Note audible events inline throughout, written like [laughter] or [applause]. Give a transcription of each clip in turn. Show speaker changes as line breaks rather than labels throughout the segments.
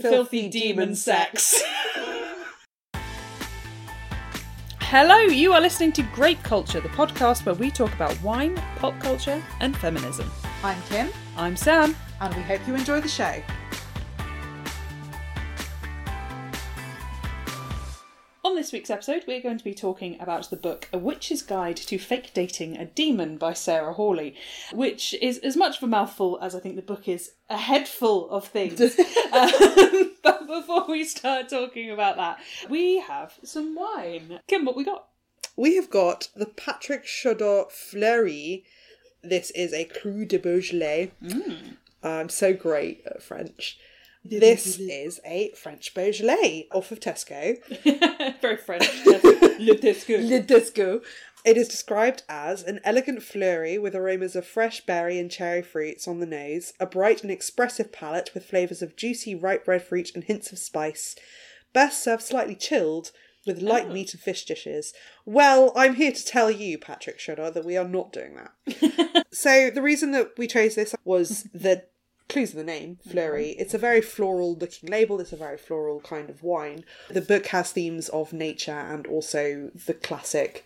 filthy demon sex. Hello, you are listening to Grape Culture, the podcast where we talk about wine, pop culture, and feminism.
I'm Kim,
I'm Sam.
and we hope you enjoy the show.
This week's episode, we're going to be talking about the book A Witch's Guide to Fake Dating a Demon by Sarah Hawley, which is as much of a mouthful as I think the book is a head full of things. [laughs] um, but before we start talking about that, we have some wine. Kim, what we got?
We have got the Patrick Chaudot Fleurie. This is a Cru de Beaujolais. I'm so great at French. This [laughs] is a French Beaujolais off of Tesco.
Very French. Le Tesco. [laughs]
Le Tesco. It is described as an elegant Fleurie with aromas of fresh berry and cherry fruits on the nose, a bright and expressive palate with flavours of juicy ripe red fruit and hints of spice. Best served slightly chilled with light oh. meat and fish dishes. Well, I'm here to tell you, Patrick Shudder, that we are not doing that. [laughs] so the reason that we chose this was the clues in the name, Fleurie. It's a very floral looking label, it's a very floral kind of wine. The book has themes of nature and also the classic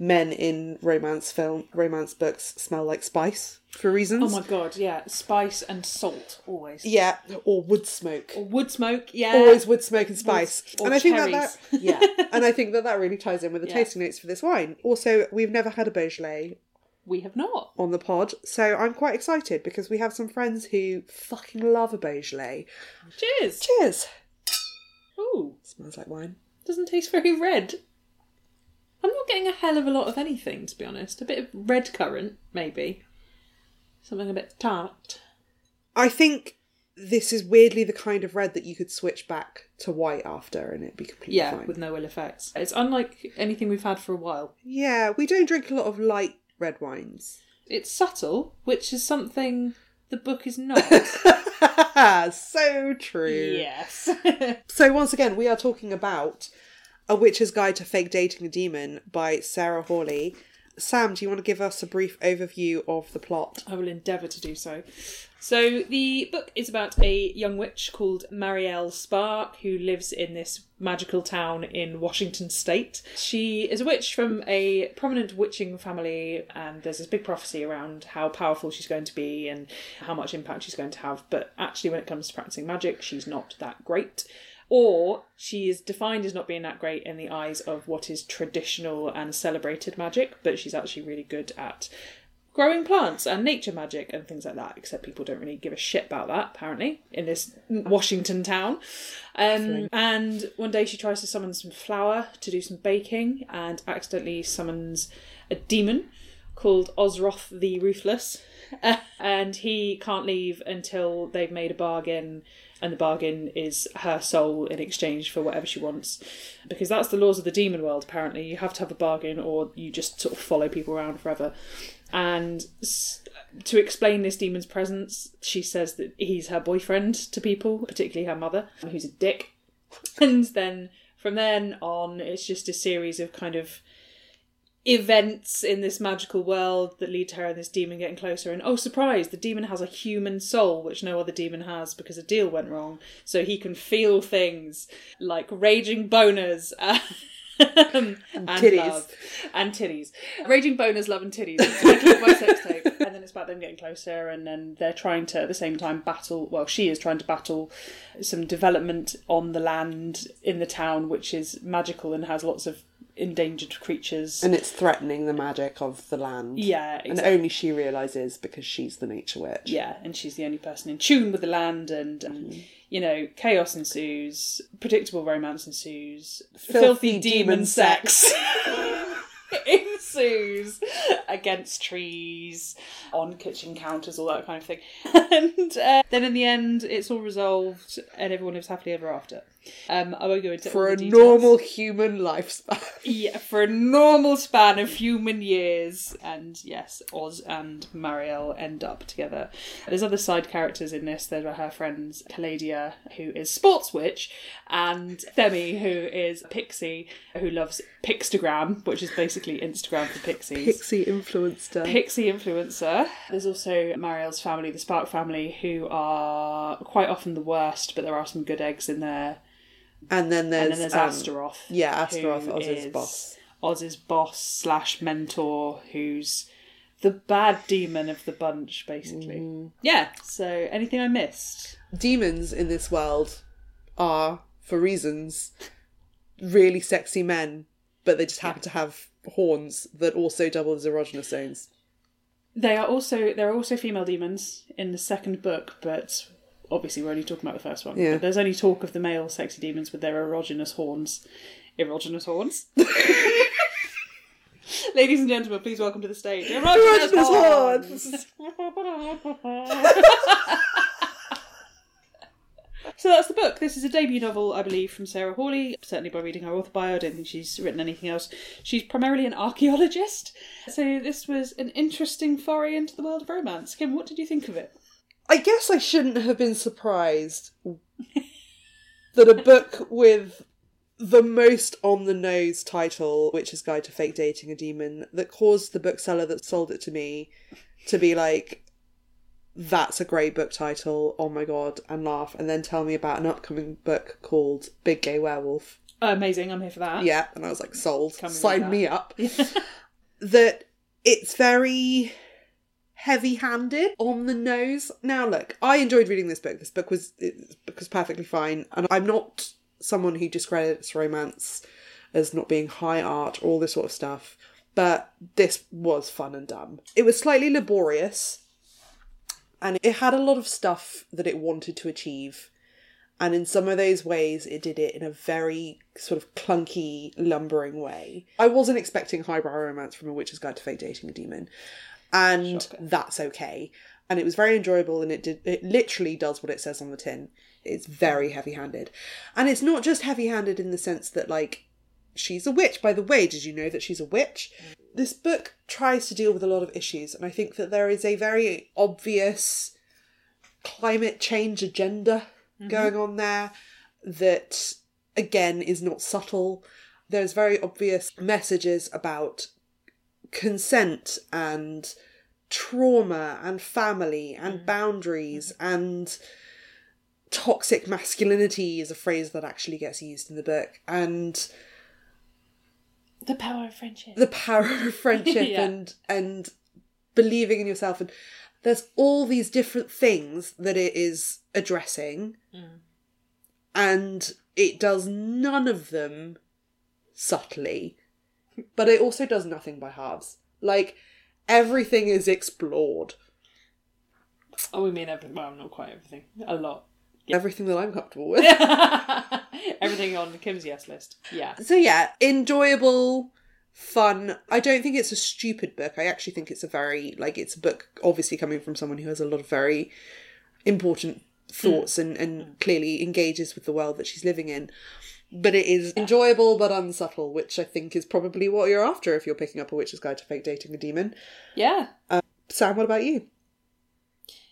men in romance film romance books smell like spice for reasons.
Oh my god, yeah. Spice and salt, always.
Yeah, or wood smoke.
Or wood smoke, yeah.
Always wood smoke and spice.
or
and I think that, that [laughs] yeah, and I think that that really ties in with the
Yeah.
tasting notes for this wine. Also, we've never had a Beaujolais
We have not.
on the pod, so I'm quite excited because we have some friends who fucking love a Beaujolais.
Cheers.
Cheers.
Ooh,
Smells like wine.
doesn't taste very red. I'm not getting a hell of a lot of anything, to be honest. A bit of red currant, maybe. Something a bit tart.
I think this is weirdly the kind of red that you could switch back to white after and it'd be completely
Yeah,
fine.
with no ill effects. It's unlike anything we've had for a while.
Yeah, we don't drink a lot of light red wines.
It's subtle, which is something the book is not. [laughs]
so true.
yes. [laughs]
So once again, we are talking about A Witch's Guide to Fake Dating a Demon by Sarah Hawley. Sam, do you want to give us a brief overview of the plot?
I will endeavour to do so. So, the book is about a young witch called Marielle Spark who lives in this magical town in Washington state. She is a witch from a prominent witching family, and there's this big prophecy around how powerful she's going to be and how much impact she's going to have. But actually, when it comes to practicing magic, she's not that great. Or she is defined as not being that great in the eyes of what is traditional and celebrated magic, but she's actually really good at growing plants and nature magic and things like that, except people don't really give a shit about that, apparently, in this Washington town. Um, and one day she tries to summon some flour to do some baking and accidentally summons a demon called Ozroth the Ruthless. [laughs] and he can't leave until they've made a bargain, and the bargain is her soul in exchange for whatever she wants. Because that's the laws of the demon world, apparently. You have to have a bargain, or you just sort of follow people around forever. And to explain this demon's presence, she says that he's her boyfriend to people, particularly her mother, who's a dick. And then from then on, it's just a series of kind of events in this magical world that lead to her and this demon getting closer. And oh, surprise, the demon has a human soul, which no other demon has because a deal went wrong. So he can feel things like raging boners. [laughs] Um, and
titties.
love. and titties, raging boners, love and titties. It's my sex tape, and then it's about them getting closer, and then they're trying to at the same time battle. Well, she is trying to battle some development on the land in the town, which is magical and has lots of endangered creatures.
And it's threatening the magic of the land.
yeah,
And only she realises because she's the nature witch.
Yeah, and she's the only person in tune with the land, and um, you know, chaos ensues, predictable romance ensues, filthy, demon,
demon
sex [laughs] [laughs] ensues against trees, on kitchen counters, all that kind of thing. [laughs] And uh, then in the end, it's all resolved, and everyone lives happily ever after. Um, I won't go into
For a
details.
normal human lifespan. [laughs]
Yeah, for a normal span of human years. And yes, Oz and Marielle end up together. There's other side characters in this. There are her friends, Calladia, who is Sports Witch, and Themmie, who is Pixie, who loves Pixtagram, which is basically basically Instagram for pixies.
Pixie influencer.
Pixie influencer. There's also Marielle's family, the Spark family, who are quite often the worst, but there are some good eggs in there.
and then there's,
And then there's
um,
Astaroth.
Yeah, Astaroth,
who
Oz's boss.
Oz's boss slash mentor, who's the bad demon of the bunch, basically.
Mm.
Yeah. So anything I missed?
Demons in this world are, for reasons, really sexy men, but they just happen to have horns that also double as erogenous zones.
They are also there are also female demons in the second book, but obviously we're only talking about the first one.
Yeah.
But there's only talk of the male sexy demons with their erogenous horns. Erogenous horns. [laughs] Ladies and gentlemen, please welcome to the stage. Erogenous,
Erogenous
horns. [laughs] [laughs] So that's the book. This is a debut novel, I believe, from Sarah Hawley. Certainly by reading her author bio, I don't think she's written anything else. She's primarily an archaeologist. So this was an interesting foray into the world of romance. Kim, what did you think of it?
I guess I shouldn't have been surprised [laughs] that a book with the most on the nose title, which is Guide to Fake Dating a Demon, that caused the bookseller that sold it to me to be like, that's a great book title, oh my god, and laugh, and then tell me about an upcoming book called Big Gay Werewolf.
Oh, amazing, I'm here for that.
Yeah, and I was like, sold,
Come
sign me up. [laughs] that it's very heavy handed on the nose. Now, look, I enjoyed reading this book. This book was this book was perfectly fine, and I'm not someone who discredits romance as not being high art, all this sort of stuff. But this was fun and dumb. It was slightly laborious, and it had a lot of stuff that it wanted to achieve. And in some of those ways, it did it in a very sort of clunky, lumbering way. I wasn't expecting highbrow romance from A Witch's Guide to Fake Dating a Demon, and
Shocker.
that's okay. And it was very enjoyable, and it did. It literally does what it says on the tin. It's very heavy-handed, and it's not just heavy-handed in the sense that like she's a witch. By the way, did you know that she's a witch? Mm. This book tries to deal with a lot of issues, and I think that there is a very obvious climate change agenda mm-hmm. going on there that again is not subtle. There's very obvious messages about consent and trauma and family and mm-hmm. boundaries mm-hmm. and toxic masculinity is a phrase that actually gets used in the book. And
The power of friendship.
the power of [laughs] friendship
Yeah.
and and believing in yourself and there's all these different things that it is addressing hmm. and it does none of them subtly but it also does nothing by halves like everything is explored
Oh, we mean everything. Well, not quite everything. A lot.
everything that i'm comfortable with [laughs] [laughs]
everything on Kim's yes list. Yeah.
so yeah enjoyable fun i don't think it's a stupid book i actually think it's a very like it's a book obviously coming from someone who has a lot of very important thoughts and and mm. clearly engages with the world that she's living in but it is enjoyable but unsubtle which i think is probably what you're after if you're picking up a witch's guide to fake dating a demon
Yeah.
Um, sam what about you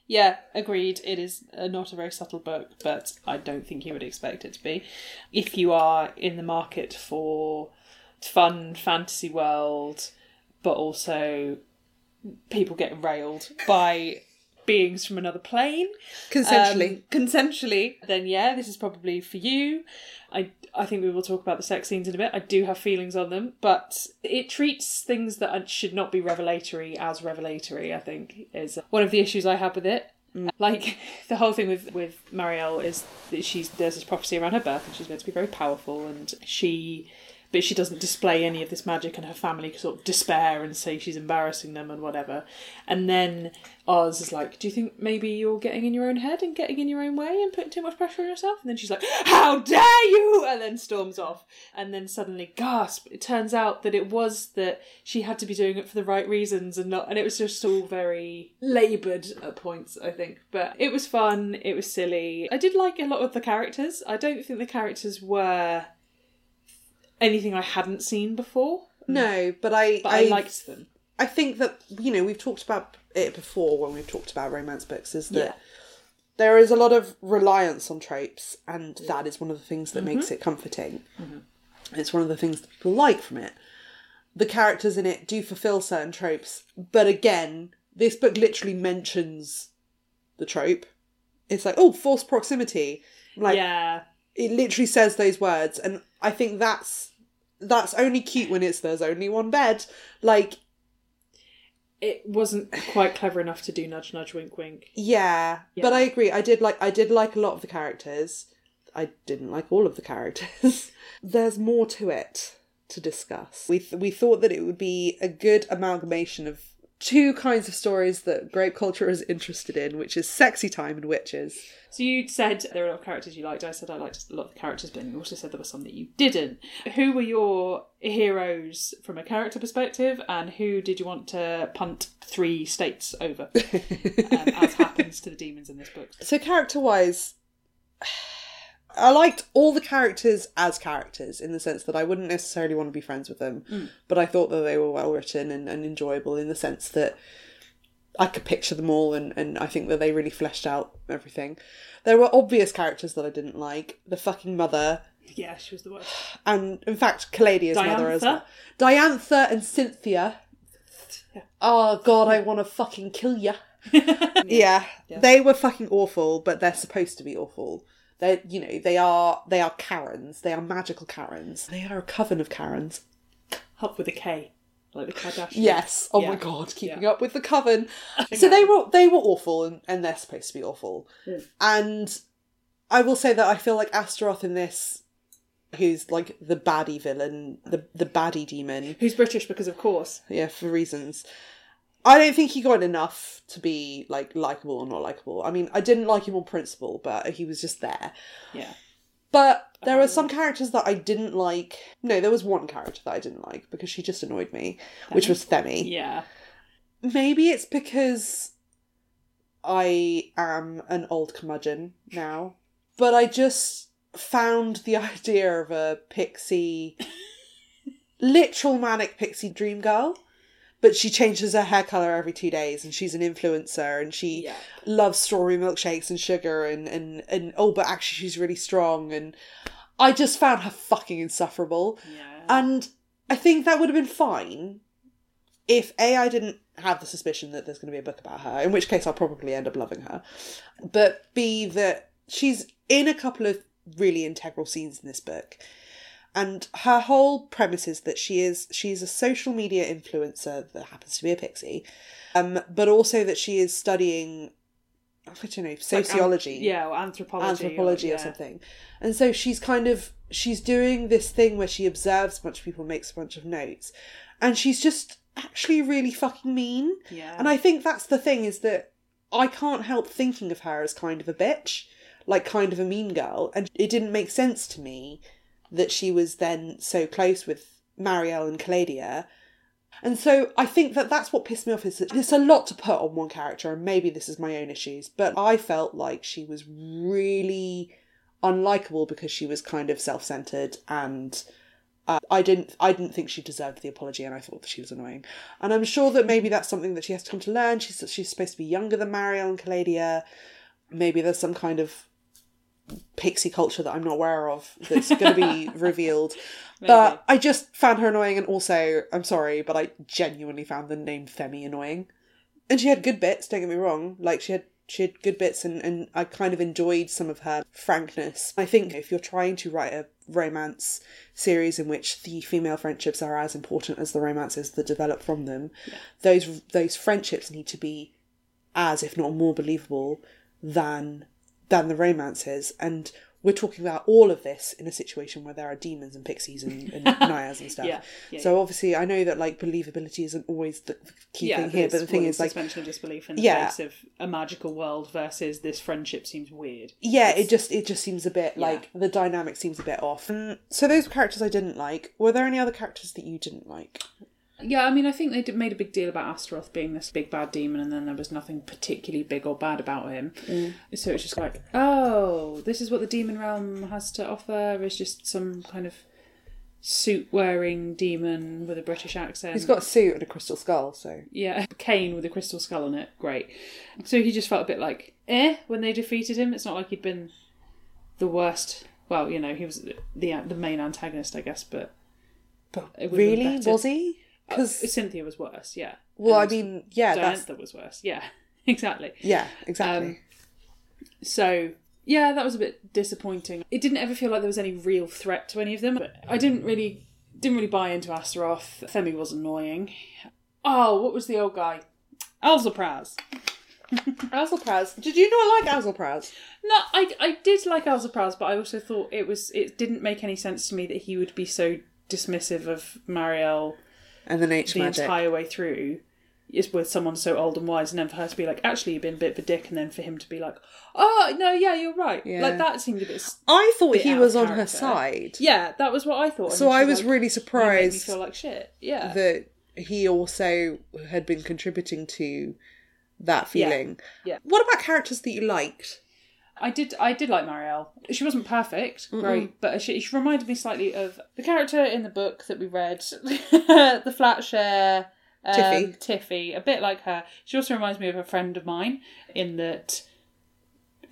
Yeah, agreed. It is uh, not a very subtle book, but I don't think you would expect it to be. If you are in the market for fun fantasy world, but also people getting railed by beings from another plane,
consensually
um, consensually, then yeah, this is probably for you. I I think we will talk about the sex scenes in a bit. I do have feelings on them, but it treats things that should not be revelatory as revelatory. I think is one of the issues I have with it. Like [laughs] the whole thing with with Marielle is that she's there's this prophecy around her birth, and she's meant to be very powerful, and she. But she doesn't display any of this magic, and her family sort of despair and say she's embarrassing them and whatever. And then Oz is like, "Do you think maybe you're getting in your own head and getting in your own way and putting too much pressure on yourself?" And then she's like, "How dare you!" and then storms off. And then suddenly, gasp! It turns out that it was that she had to be doing it for the right reasons and not. And it was just all very laboured at points, I think. But it was fun. It was silly. I did like a lot of the characters. I don't think the characters were anything I hadn't seen before.
no but i
But I, liked them.
I think that you know we've talked about it before when we've talked about romance books is that
Yeah.
there is a lot of reliance on tropes and that is one of the things that makes mm-hmm. it comforting mm-hmm. it's one of the things that people like from it the characters in it do fulfill certain tropes, but again, this book literally mentions the trope. It's like, oh, forced proximity. Like
yeah.
it literally says those words, and I think that's that's only cute when it's there's only one bed. Like,
It wasn't quite clever enough to do nudge, nudge, wink, wink.
yeah, but I agree. I did like I did like a lot of the characters. I didn't like all of the characters. [laughs] there's more to it to discuss. We th- we thought that it would be a good amalgamation of two kinds of stories that grape culture is interested in, which is sexy time and witches.
So you said there were a lot of characters you liked. I said I liked a lot of the characters, but you also said there were some that you didn't. Who were your heroes from a character perspective, and who did you want to punt three states over, um, as [laughs] happens to the demons in this book?
So character wise, I liked all the characters as characters in the sense that I wouldn't necessarily want to be friends with them, mm. but I thought that they were well written and, and enjoyable in the sense that I could picture them all and, and I think that they really fleshed out everything. There were obvious characters that I didn't like. The fucking mother,
Yeah, she was the worst.
and in fact, Calladia's mother as well. Diantha and Cynthia. Oh god, I want to fucking kill ya. [laughs] yeah, they were fucking awful, but they're supposed to be awful. They, you know, they are they are Karens. They are magical Karens. They are a coven of Karens.
Up with a K, like the Kardashians.
Yes. Oh my god, keeping
Yeah.
up with the coven. So they were they were awful, and, and they're supposed to be awful. Mm. And I will say that I feel like Astaroth in this, who's like the baddie villain, the the baddie demon.
Who's British because, of course.
yeah, for reasons. I don't think he got enough to be like likable or not likable. I mean, I didn't like him on principle, but he was just there.
Yeah.
But there are um, some characters that I didn't like. No, there was one character that I didn't like because she just annoyed me, which was Themmie.
Yeah.
Maybe it's because I am an old curmudgeon now, but I just found the [laughs] idea of a pixie, literal manic pixie dream girl. But she changes her hair color every two days, and she's an influencer, and she
Yeah.
loves strawberry milkshakes and sugar, and and and oh, but actually she's really strong, and I just found her fucking insufferable.
Yeah.
And I think that would have been fine if A, I didn't have the suspicion that there's going to be a book about her, in which case I'll probably end up loving her. But B, that she's in a couple of really integral scenes in this book. And her whole premise is that she is she's a social media influencer that happens to be a pixie, um, but also that she is studying, I don't know, sociology
yeah, or anthropology.
anthropology or,
yeah.
something. And so she's kind of she's doing this thing where she observes a bunch of people, makes a bunch of notes, and she's just actually really fucking mean.
Yeah.
And I think that's the thing is that I can't help thinking of her as kind of a bitch, like kind of a mean girl, and it didn't make sense to me that she was then so close with Marielle and Calladia. And so I think that that's what pissed me off is that it's a lot to put on one character, and maybe this is my own issues, but I felt like she was really unlikable because she was kind of self-centered and uh, I didn't I didn't think she deserved the apology and I thought that she was annoying. And I'm sure that maybe that's something that she has to come to learn. She's she's supposed to be younger than Marielle and Calladia. Maybe there's some kind of pixie culture that I'm not aware of that's going to be [laughs] revealed. But I just found her annoying, and also, I'm sorry, but I genuinely found the name Femi annoying. And she had good bits. Don't get me wrong. Like she had she had good bits, and and I kind of enjoyed some of her frankness. I think if you're trying to write a romance series in which the female friendships are as important as the romances that develop from them, those those friendships need to be as, if not more, believable than than the romances. And we're talking about all of this in a situation where there are demons and pixies and, and [laughs] naiads and stuff.
Yeah, yeah,
so obviously, I know that like believability isn't always the key
yeah,
thing here, but the thing is like
suspension of disbelief in the
Yeah.
face of a magical world versus this friendship seems weird.
yeah, it just it just seems a bit like the dynamic seems a bit off. Mm, so those characters I didn't like. Were there any other characters that you didn't like?
Yeah, I mean, I think they did, made a big deal about Astaroth being this big bad demon, and then there was nothing particularly big or bad about him.
Mm.
So it's just like, oh, this is what the demon realm has to offer is just some kind of suit wearing demon with a British accent.
He's got a suit and a crystal skull, so
yeah, cane with a crystal skull on it. Great. So he just felt a bit like eh when they defeated him. It's not like he'd been the worst. Well, you know, he was the the main antagonist, I guess, but
but
It would've been
really was he? Because
Cynthia was worse, yeah.
well, I mean, yeah, that's
was worse, yeah, [laughs] exactly.
yeah, exactly.
Um, So yeah, that was a bit disappointing. It didn't ever feel like there was any real threat to any of them. But I didn't really didn't really buy into Astaroth. Femi was annoying. Oh, what was the old guy? Alzapraz. [laughs]
Alzapraz. Did you not like Alzapraz?
No, I I did like Alzapraz, but I also thought it was it didn't make any sense to me that he would be so dismissive of Marielle
And then H
the
magic.
entire way through is with someone so old and wise and then for her to be like actually you've been a bit of a dick and then for him to be like oh no yeah you're right
Yeah.
like that seemed a bit
I thought
bit
he was on her side.
yeah that was what i thought And
So I was
like,
really
"You made me
surprised
feel like shit yeah
that he also had been contributing to that
Yeah.
feeling.
Yeah.
What about characters that you liked?
I did i did like marielle she wasn't perfect great but she, she reminded me slightly of the character in the book that we read [laughs] the flat share um,
Tiffy.
tiffy a bit like her she also reminds me of a friend of mine in that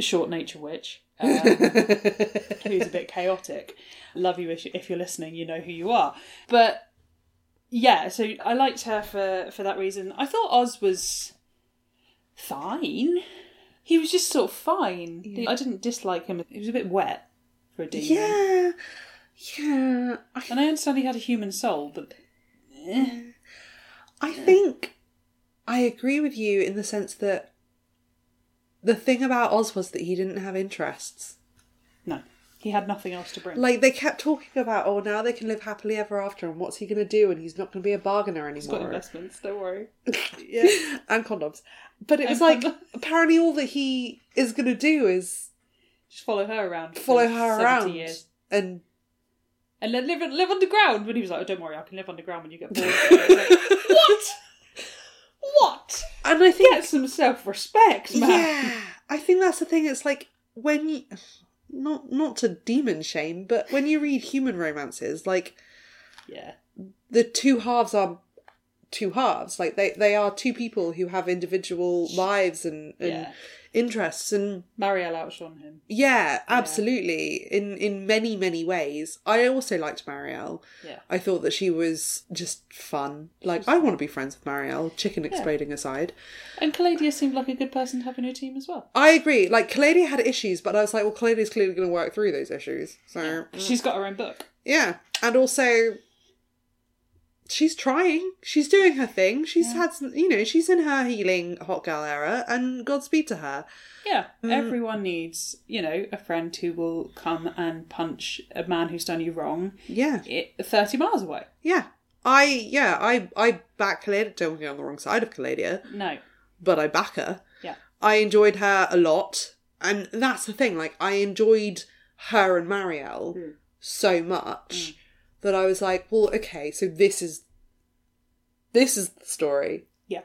short nature witch um, [laughs] who's a bit chaotic. Love you if, you if you're listening, you know who you are. But yeah, so I liked her for for that reason. I thought Oz was fine. He was just sort of fine. I didn't dislike him. He was a bit wet for a demon.
yeah, yeah. I,
And I understand he had a human soul, but eh.
I think I agree with you in the sense that the thing about Oz was that he didn't have interests.
no, he had nothing else to bring.
Like they kept talking about, oh, now they can live happily ever after, and what's he going to do? And he's not going to be a bargainer
He's got
anymore.
investments. Don't worry. [laughs]
yeah, and condoms. But it was
And
like [laughs] apparently all that he is going to do is
Just follow her around.
follow her around
Years.
and
and then live live underground. When he was like, "Oh, don't worry, I can live underground when you get bored." [laughs] Like, what? What?
and I think
Get some self respect, man.
yeah, I think that's the thing. It's like when you not not to demon shame, but when you read human romances, like
Yeah.
the two halves are two halves. Like they they are two people who have individual lives and, and
Yeah.
Interests and
Marielle outshone him.
Yeah, absolutely. In in many many ways. I also liked Marielle.
Yeah.
I thought that she was just fun. Like I want to be friends with Marielle. Chicken exploding aside.
And Calladia seemed like a good person to have in her team as well.
I agree. Like Calladia had issues, but I was like, well, Calladia's clearly going to work through those issues. So
She's got her own book.
yeah, and also. She's trying. She's doing her thing. She's had, some, you know, she's in her healing hot girl era, and Godspeed to her.
Yeah. Everyone needs, you know, a friend who will come and punch a man who's done you wrong
Yeah,
i 30 miles away.
yeah. I yeah, I I back Calladia. Don't get on the wrong side of Calladia.
No.
but I back her.
Yeah.
I enjoyed her a lot. And that's the thing, like I enjoyed her and Marielle
Hmm.
so much that I was like, well, okay, so this is this is the story.
Yeah.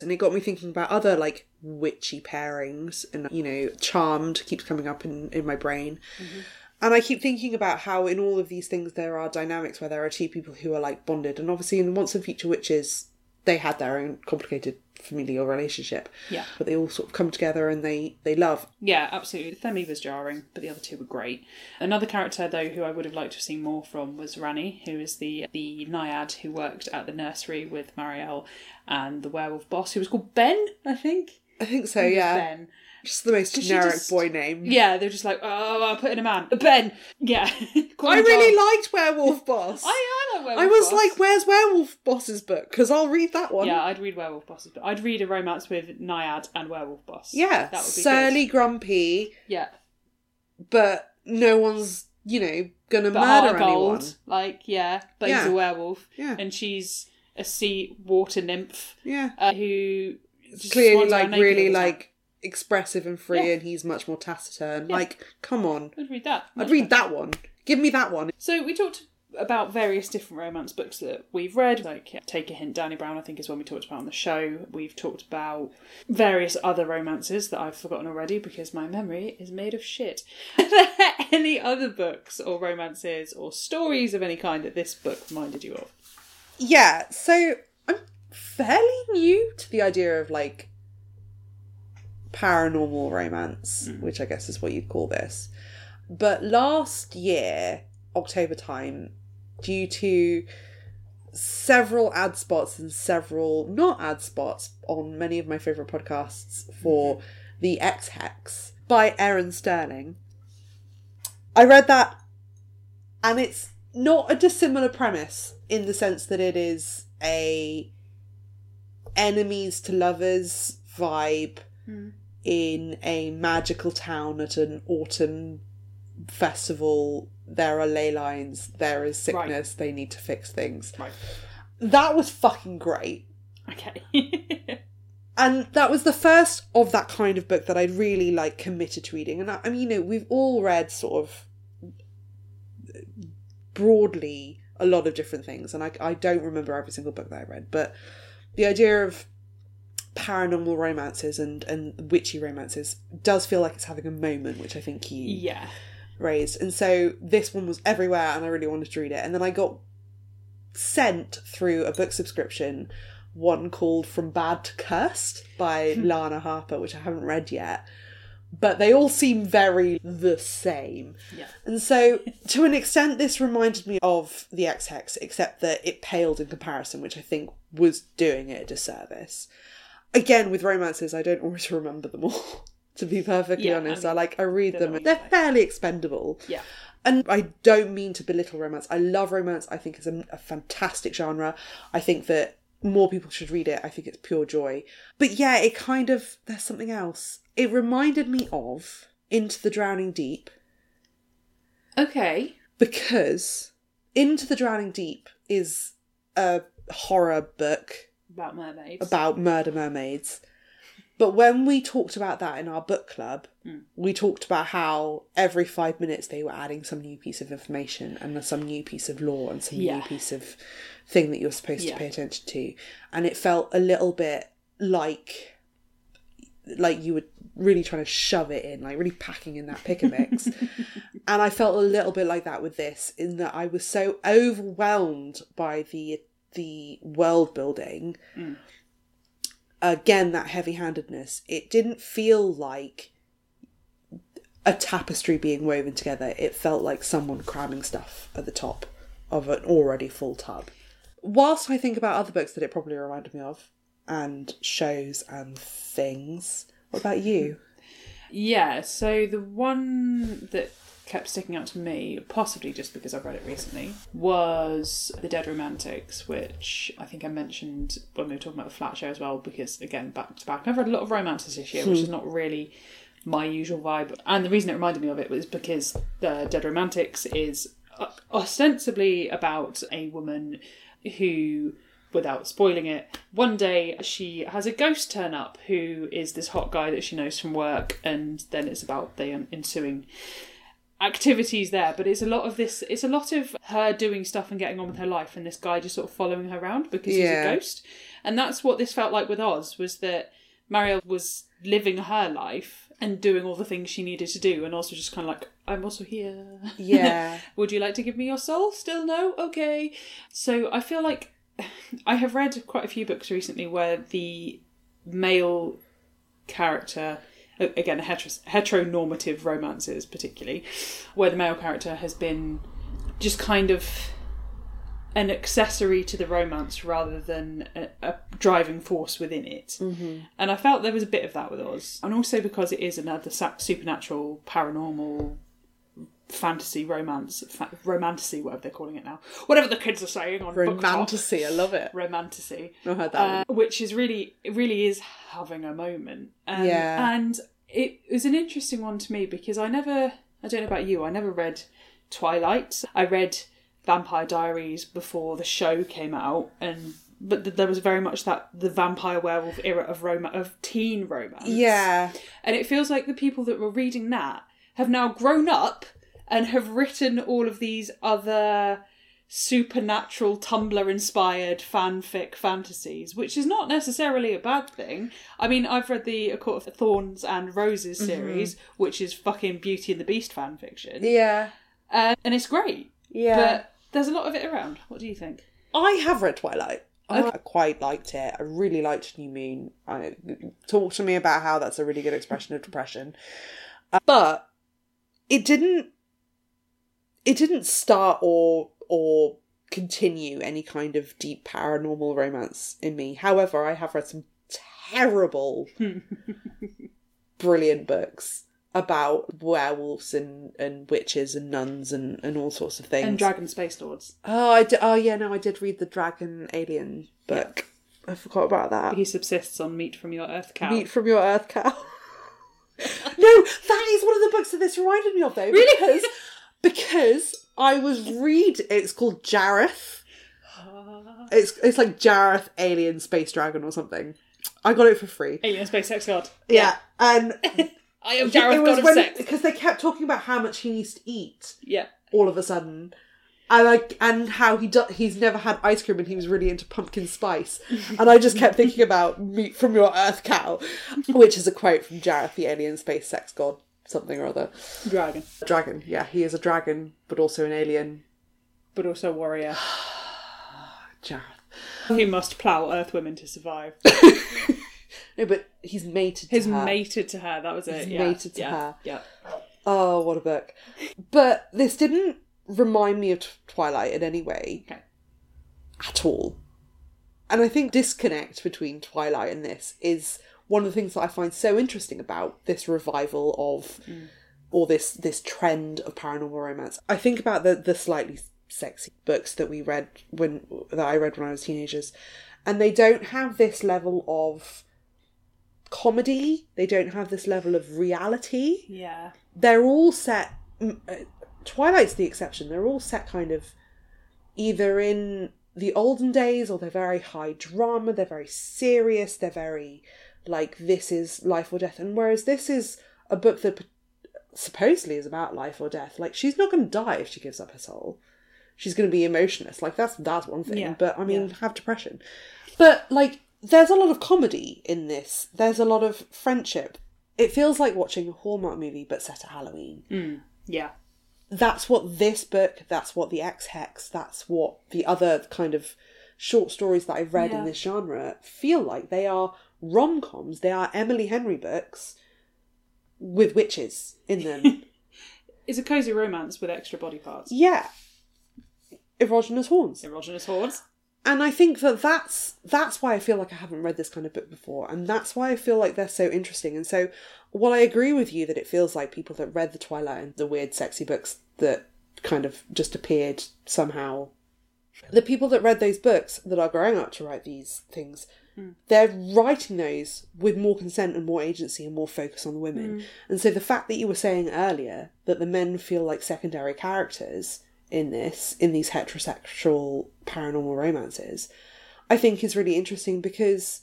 And it got me thinking about other like witchy pairings and you know, Charmed keeps coming up in, in my brain. Mm-hmm. And I keep thinking about how in all of these things there are dynamics where there are two people who are like bonded. And obviously in Once and Future Witches, they had their own complicated familial relationship.
Yeah.
But they all sort of come together and they, they love.
Yeah, absolutely. Themmie was jarring, but the other two were great. Another character, though, who I would have liked to have seen more from was Rani, who is the the naiad who worked at the nursery with Marielle and the werewolf boss, who was called Ben, I think.
I think so, yeah.
Ben.
Just the most generic
just-
boy name.
Yeah, they're just like, oh, I'll put in a man. Ben! [laughs] Yeah.
I really liked Werewolf Boss.
I, I werewolf
I was
boss.
like, where's Werewolf Boss's book? Because I'll read that one.
Yeah, I'd read werewolf bosses, but I'd read a romance with naiad and werewolf boss.
Yeah,
that would be
surly,
good.
grumpy,
Yeah,
but no one's, you know, gonna
but
murder anyone.
gold. Like, yeah, but he's a werewolf.
Yeah.
and she's a sea water nymph
Yeah.
uh, who
Clearly, like, really,
all the time.
like, expressive and free,
Yeah.
and he's much more taciturn.
Yeah.
Like, come on.
I'd read that.
I'd read that one. Give me that one.
So we talked about various different romance books that we've read, like yeah, Take a Hint, Dani Brown, I think is one we talked about on the show. We've talked about various other romances that I've forgotten already because my memory is made of shit. [laughs] Are there any other books or romances or stories of any kind that this book reminded you of?
Yeah, so I'm fairly new to the idea of like paranormal romance, hmm. which I guess is what you'd call this. But last year, October time, due to several ad spots and several not ad spots on many of my favourite podcasts for mm-hmm. The Ex Hex by Erin Sterling. I read that and it's not a dissimilar premise in the sense that it is a enemies to lovers vibe hmm. in a magical town at an autumn festival. There are ley lines, there is sickness, they need to fix things.
Right.
That was fucking great.
Okay. [laughs]
And that was the first of that kind of book that I'd really like committed to reading. And I, I mean, you know, we've all read sort of broadly a lot of different things, and I, I don't remember every single book that I read, but the idea of paranormal romances and, and witchy romances does feel like it's having a moment, which I think you
yeah.
Raised. And so this one was everywhere, and I really wanted to read it. And then I got sent through a book subscription one called From Bad to Cursed by hmm. Lana Harper, which I haven't read yet. But they all seem very the same.
Yeah.
And so, to an extent, this reminded me of the Ex Hex, except that it paled in comparison, which I think was doing it a disservice. Again, with romances, I don't always remember them all. [laughs] to be perfectly
Yeah,
honest,
um,
I like I read them they're
like-
fairly expendable.
Yeah.
And I don't mean to belittle romance. I love romance. I think it's a, a fantastic genre. I think that more people should read it. I think it's pure joy. But yeah, it kind of there's something else. It reminded me of Into the Drowning Deep
Okay.
because Into the Drowning Deep is a horror book
About mermaids.
about murder mermaids. But when we talked about that in our book club, hmm. we talked about how every five minutes they were adding some new piece of information and some new piece of law and some
Yeah.
new piece of thing that you're supposed
Yeah.
to pay attention to. And it felt a little bit like like you were really trying to shove it in, like really packing in that pick a mix. [laughs] and I felt a little bit like that with this, in that I was so overwhelmed by the the world building hmm. Again that heavy handedness it didn't feel like a tapestry being woven together. It felt like someone cramming stuff at the top of an already full tub. Whilst i think about other books that it probably reminded me of and shows and things what about you?
Yeah, so the one that kept sticking out to me, possibly just because I've read it recently, was The Dead Romantics, which I think I mentioned when we were talking about the flat share as well, because again, back to back, I've read a lot of romances this year, which is hmm. not really my usual vibe. And the reason it reminded me of it was because The Dead Romantics is ostensibly about a woman who without spoiling it, one day she has a ghost turn up who is this hot guy that she knows from work, and then it's about the ensuing activities there. But it's a lot of this, it's a lot of her doing stuff and getting on with her life, and this guy just sort of following her around because he's a ghost. And that's what this felt like with Oz was that Marielle was living her life and doing all the things she needed to do, and also just kind of like, I'm also here.
yeah [laughs]
Would you like to give me your soul? Still no? Okay. So I feel like [sighs] I have read quite a few books recently where the male character, again, hetero- heteronormative romances particularly, where the male character has been just kind of an accessory to the romance rather than a, a driving force within it. Mm-hmm. And I felt there was a bit of that with Oz. And also because it is another supernatural, paranormal fantasy romance, fa- romantasy, whatever they're calling it now, whatever the kids are saying on BookTok.
romantasy i love it
romantasy,
i heard that
uh, which is really, it really is having a moment. Um,
Yeah.
and it was an interesting one to me because I never, I don't know about you, I never read Twilight. I read Vampire Diaries before the show came out, and but th- there was very much that the vampire werewolf era of rom- of teen romance.
yeah
And it feels like the people that were reading that have now grown up and have written all of these other supernatural Tumblr inspired fanfic fantasies, which is not necessarily a bad thing. I mean, I've read the A Court of Thorns and Roses series, which is fucking Beauty and the Beast fanfiction,
yeah
uh, and it's great.
yeah
But there's a lot of it around. What do you think?
I have read Twilight. I quite liked it. I really liked New Moon. I, talk to me about how that's a really good expression of depression. Uh, but it didn't. It didn't start or or continue any kind of deep paranormal romance in me. However, I have read some terrible, [laughs] brilliant books about werewolves and, and witches and nuns and, and all sorts of things.
And Dragon Space Lords.
oh, I d- oh yeah, no, I did read the Dragon Alien book. I forgot about that.
He subsists on meat from your Earth cow.
Meat from your Earth cow. [laughs] no, that is one of the books that this reminded me of, though.
Really?
Because, because I was read. It's called Jareth. [gasps] It's it's like Jareth Alien Space Dragon or something. I got it for free.
Alien Space Sex God.
Yeah, and [laughs]
I am
it
Jareth, God of Sex.
because they kept talking about how much he needs to eat
Yeah.
all of a sudden. And like, and how he do, he's never had ice cream, and he was really into pumpkin spice. And I just kept thinking about meat from your Earth cow, which is a quote from Jareth, the alien space sex god, something or other.
Dragon.
Dragon, yeah, he is a dragon, but also an alien.
But also a warrior. [sighs]
Jareth.
He must plough Earth women to survive. [laughs]
No, but he's mated. To
His
her.
mated to her, that was it.
He's
yeah.
mated to
yeah.
her.
Yeah.
Oh, what a book! But this didn't remind me of Twilight in any way.
Okay.
at all. And I think disconnect between Twilight and this is one of the things that I find so interesting about this revival of or this this trend of paranormal romance. I think about the the slightly sexy books that we read when that I read when I was teenagers and they don't have this level of comedy, they don't have this level of reality
Yeah.
they're all set mm, uh, twilight's the exception they're all set kind of either in the olden days or they're very high drama they're very serious they're very like this is life or death and whereas this is a book that supposedly is about life or death like she's not going to die if she gives up her soul. She's going to be emotionless like that's that's one thing
Yeah,
but i mean
yeah.
have depression. But like there's a lot of comedy in this. There's a lot of friendship. It feels like watching a hallmark movie but set at halloween.
Mm, yeah.
that's what this book that's what the ex hex that's what the other kind of short stories that i've read in this genre feel like. They are rom-coms they are emily henry books with witches in them [laughs]
It's a cozy romance with extra body parts.
yeah erogenous horns
Erogenous hordes.
and I think that that's that's why I feel like I haven't read this kind of book before, and that's why I feel like they're so interesting. And so, while I agree with you that it feels like people that read the Twilight and the weird, sexy books that kind of just appeared somehow, the people that read those books that are growing up to write these things, they're writing those with more consent and more agency and more focus on the women. Mm. And so, the fact that you were saying earlier that the men feel like secondary characters in this, in these heterosexual paranormal romances, I think is really interesting because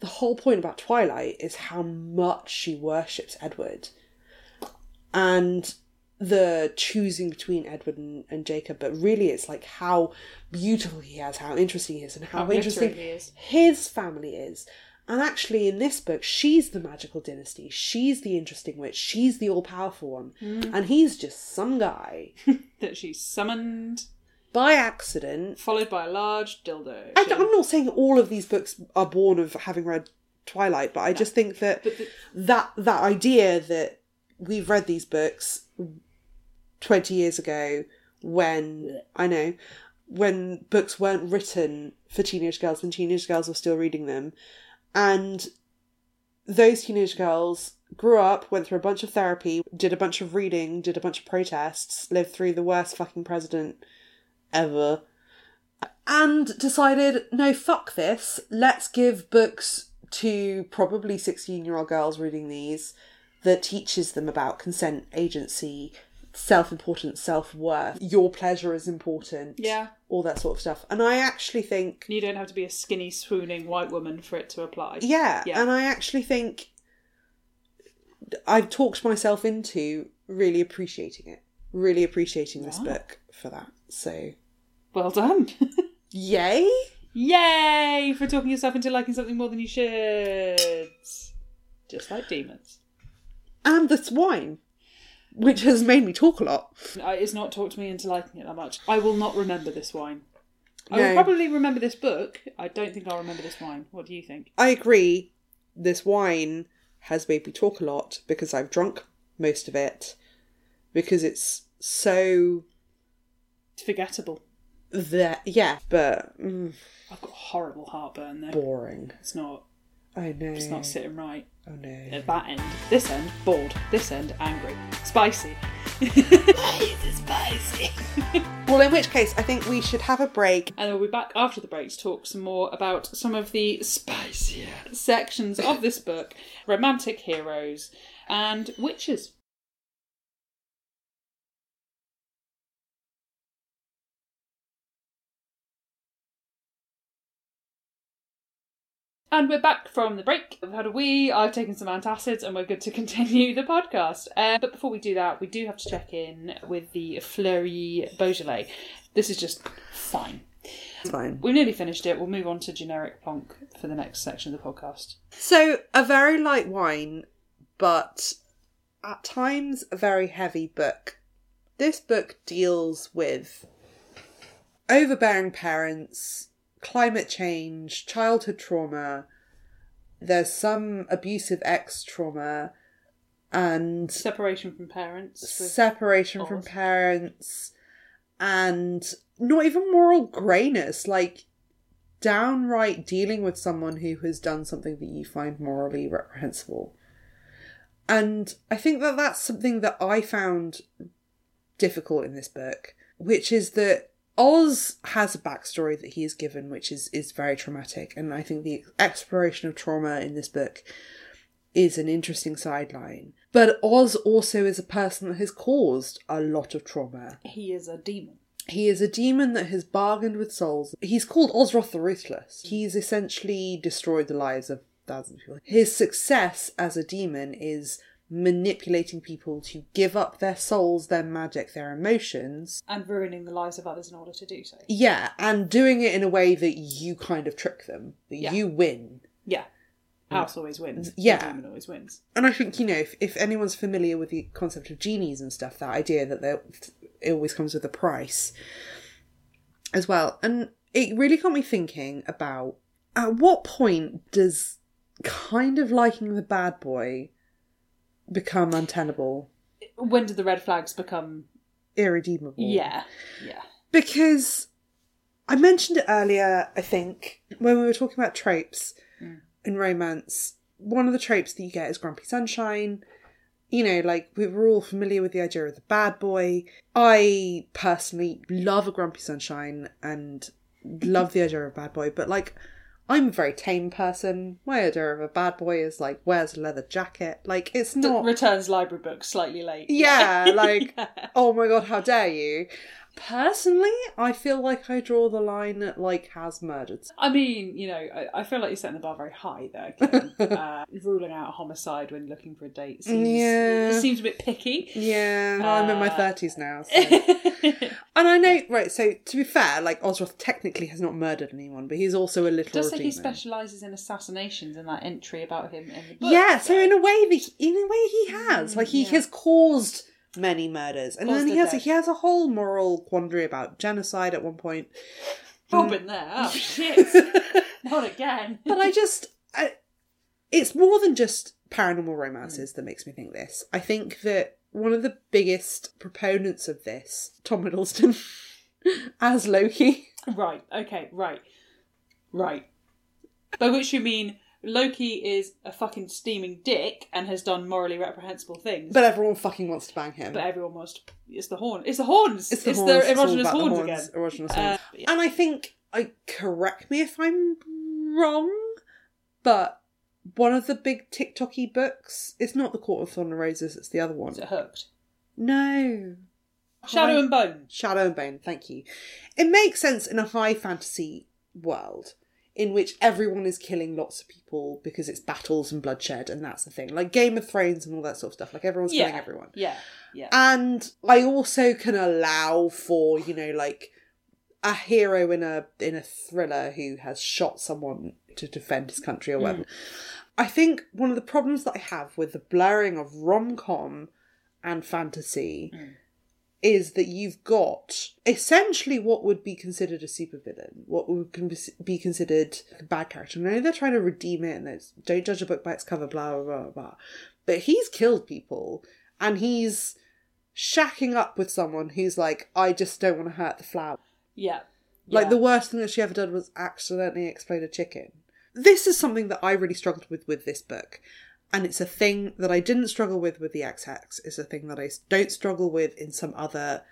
the whole point about Twilight is how much she worships Edward and the choosing between Edward and, and Jacob, but really it's like how beautiful he is, how interesting he is, and how,
How
interesting his family is. And actually, in this book, she's the magical dynasty. She's the interesting witch. She's the all powerful one. Mm. And he's just some guy [laughs]
That she summoned,
by accident.
followed by a large dildo.
I I'm not saying all of these books are born of having read Twilight, but I just think that
the-
that that idea that we've read these books 20 years ago when I know when books weren't written for teenage girls when teenage girls were still reading them. And those teenage girls grew up went through a bunch of therapy did a bunch of reading did a bunch of protests lived through the worst fucking president ever and decided no fuck this let's give books to probably 16 year old girls reading these that teaches them about consent agency self-importance self-worth your pleasure is important
Yeah.
all that sort of stuff and i actually think
You don't have to be a skinny, swooning white woman for it to apply.
yeah,
Yeah.
and i actually think i've talked myself into really appreciating it really appreciating this
Wow.
book for that so
Well done. [laughs]
yay
Yay for talking yourself into liking something more than you should. Just like demons.
and the wine which has made me talk a lot
Uh, It's not talked me into liking it that much. I will not remember this wine. I will probably remember this book. I don't think I'll remember this wine. What do you think?
I agree. This wine has made me talk a lot because I've drunk most of it because it's so
It's forgettable.
there. Yeah, but mm,
I've got horrible heartburn though.
boring.
It's not.
I know.
It's not sitting right.
Oh no.
At that end, this end bored. This end angry. Spicy. it's spicy. [laughs]
Well, in which case, I think we should have a break.
And we'll be back after the break to talk some more about some of the spicier sections of this book romantic heroes and witches. And we're back from the break. We've had a wee, I've taken some antacids, and we're good to [laughs] continue the podcast. Uh, but before we do that, we do have to check in with the Fleurie Beaujolais. This is just fine.
It's fine.
We've nearly finished it. We'll move on to generic plonk for the next section of the podcast.
So, a very light wine, but at times a very heavy book. This book deals with overbearing parents, climate change, childhood trauma. There's some abusive ex trauma and
Separation from parents.
separation from parents and not even moral greyness like downright dealing with someone who has done something that you find morally reprehensible and i think that that's something that i found difficult in this book which is that oz has a backstory that he is given which is is very traumatic and i think the exploration of trauma in this book is an interesting sideline. But Oz also is a person that has caused a lot of trauma.
He is a demon.
He is a demon that has bargained with souls. He's called Ozroth the Ruthless. He's essentially destroyed the lives of thousands of people. His success as a demon is manipulating people to give up their souls, their magic, their emotions.
And ruining the lives of others in order to do so.
Yeah, and doing it in a way that you kind of trick them, that
Yeah.
you win.
Yeah. Mm. House always wins. The
Yeah.
demon always wins.
And I think, you know, if, if anyone's familiar with the concept of genies and stuff, that idea that they're- it always comes with a price as well. And it really got me thinking about at what point does kind of liking the bad boy become untenable,
When did the red flags become.
irredeemable?
Yeah. Yeah.
Because I mentioned it earlier, I think, when we were talking about tropes mm. in romance. One of the tropes that you get is grumpy sunshine. You know, like we we're all familiar with the idea of the bad boy. I personally love a grumpy sunshine and love the idea of a bad boy, but like I'm a very tame person. My idea of a bad boy is like wears a leather jacket. Like it's not
Returns library books slightly late.
yeah, [laughs] like,
Yeah. [laughs]
oh my god, how dare you? Personally, I feel like I draw the line at, like, has murdered.
I mean, you know, I, I feel like you're setting the bar very high there, [laughs] uh, ruling out a homicide when looking for a date seems,
Yeah.
seems a bit picky.
Yeah, I'm in my
Uh,
30s now. [laughs] So. and I know, right, so to be fair, like, Ozroth technically has not murdered anyone, but he's also a little
Does say he specialises in assassinations in that entry about him in the book.
Yeah, so in a way, that in a way, he has.
Mm,
like, he
yeah.
has caused many murders. And
Caused
then he has,
death.
he has a whole moral quandary about genocide at one point.
Robin there. Oh [laughs] shit! [laughs] Not again.
but I just, I, it's more than just paranormal romances hmm. that makes me think this. I think that one of the biggest proponents of this, Tom Hiddleston, [laughs] as Loki.
Right. Okay. Right. Right. By which you mean Loki is a fucking steaming dick and has done morally reprehensible things.
But everyone fucking wants to bang him.
but everyone wants to. It's the horn. It's the horns.
it's the
it's
horns.
the
it's
erogenous
about the
horns,
horns,
again.
erogenous
Uh,
horns.
yeah.
And I think, I correct me if I'm wrong, but one of the big TikToky books, it's not The Court of Thorn and Roses, it's the other one.
Is it hooked?
No.
Shadow
Hi-
and Bone.
Shadow and Bone, thank you. It makes sense in a high fantasy world in which everyone is killing lots of people because it's battles and bloodshed and that's the thing. Like Game of Thrones and all that sort of stuff. Like everyone's
Yeah.
killing everyone.
Yeah. Yeah.
And I also can allow for, you know, like a hero in a in a thriller who has shot someone to defend his country or mm. whatever. I think one of the problems that I have with the blurring of rom com and fantasy mm. Is that you've got essentially what would be considered a supervillain, what would be considered a bad character. And I know they're trying to redeem it and there's don't judge a book by its cover, blah blah blah blah. But he's killed people and he's shacking up with someone who's like, I just don't want to hurt the flower.
yeah.
Like
Yeah.
the worst thing that she ever did was accidentally explode a chicken. This is something that I really struggled with with this book. And it's a thing that I didn't struggle with with the Ex Hex. It's a thing that I don't struggle with in some other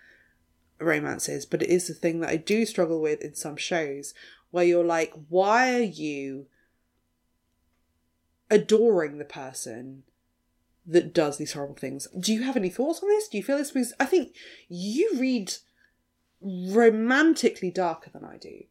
romances, but it is a thing that I do struggle with in some shows where you're like, why are you adoring the person that does these horrible things? Do you have any thoughts on this? Do you feel this? Because I think you read romantically darker than I do.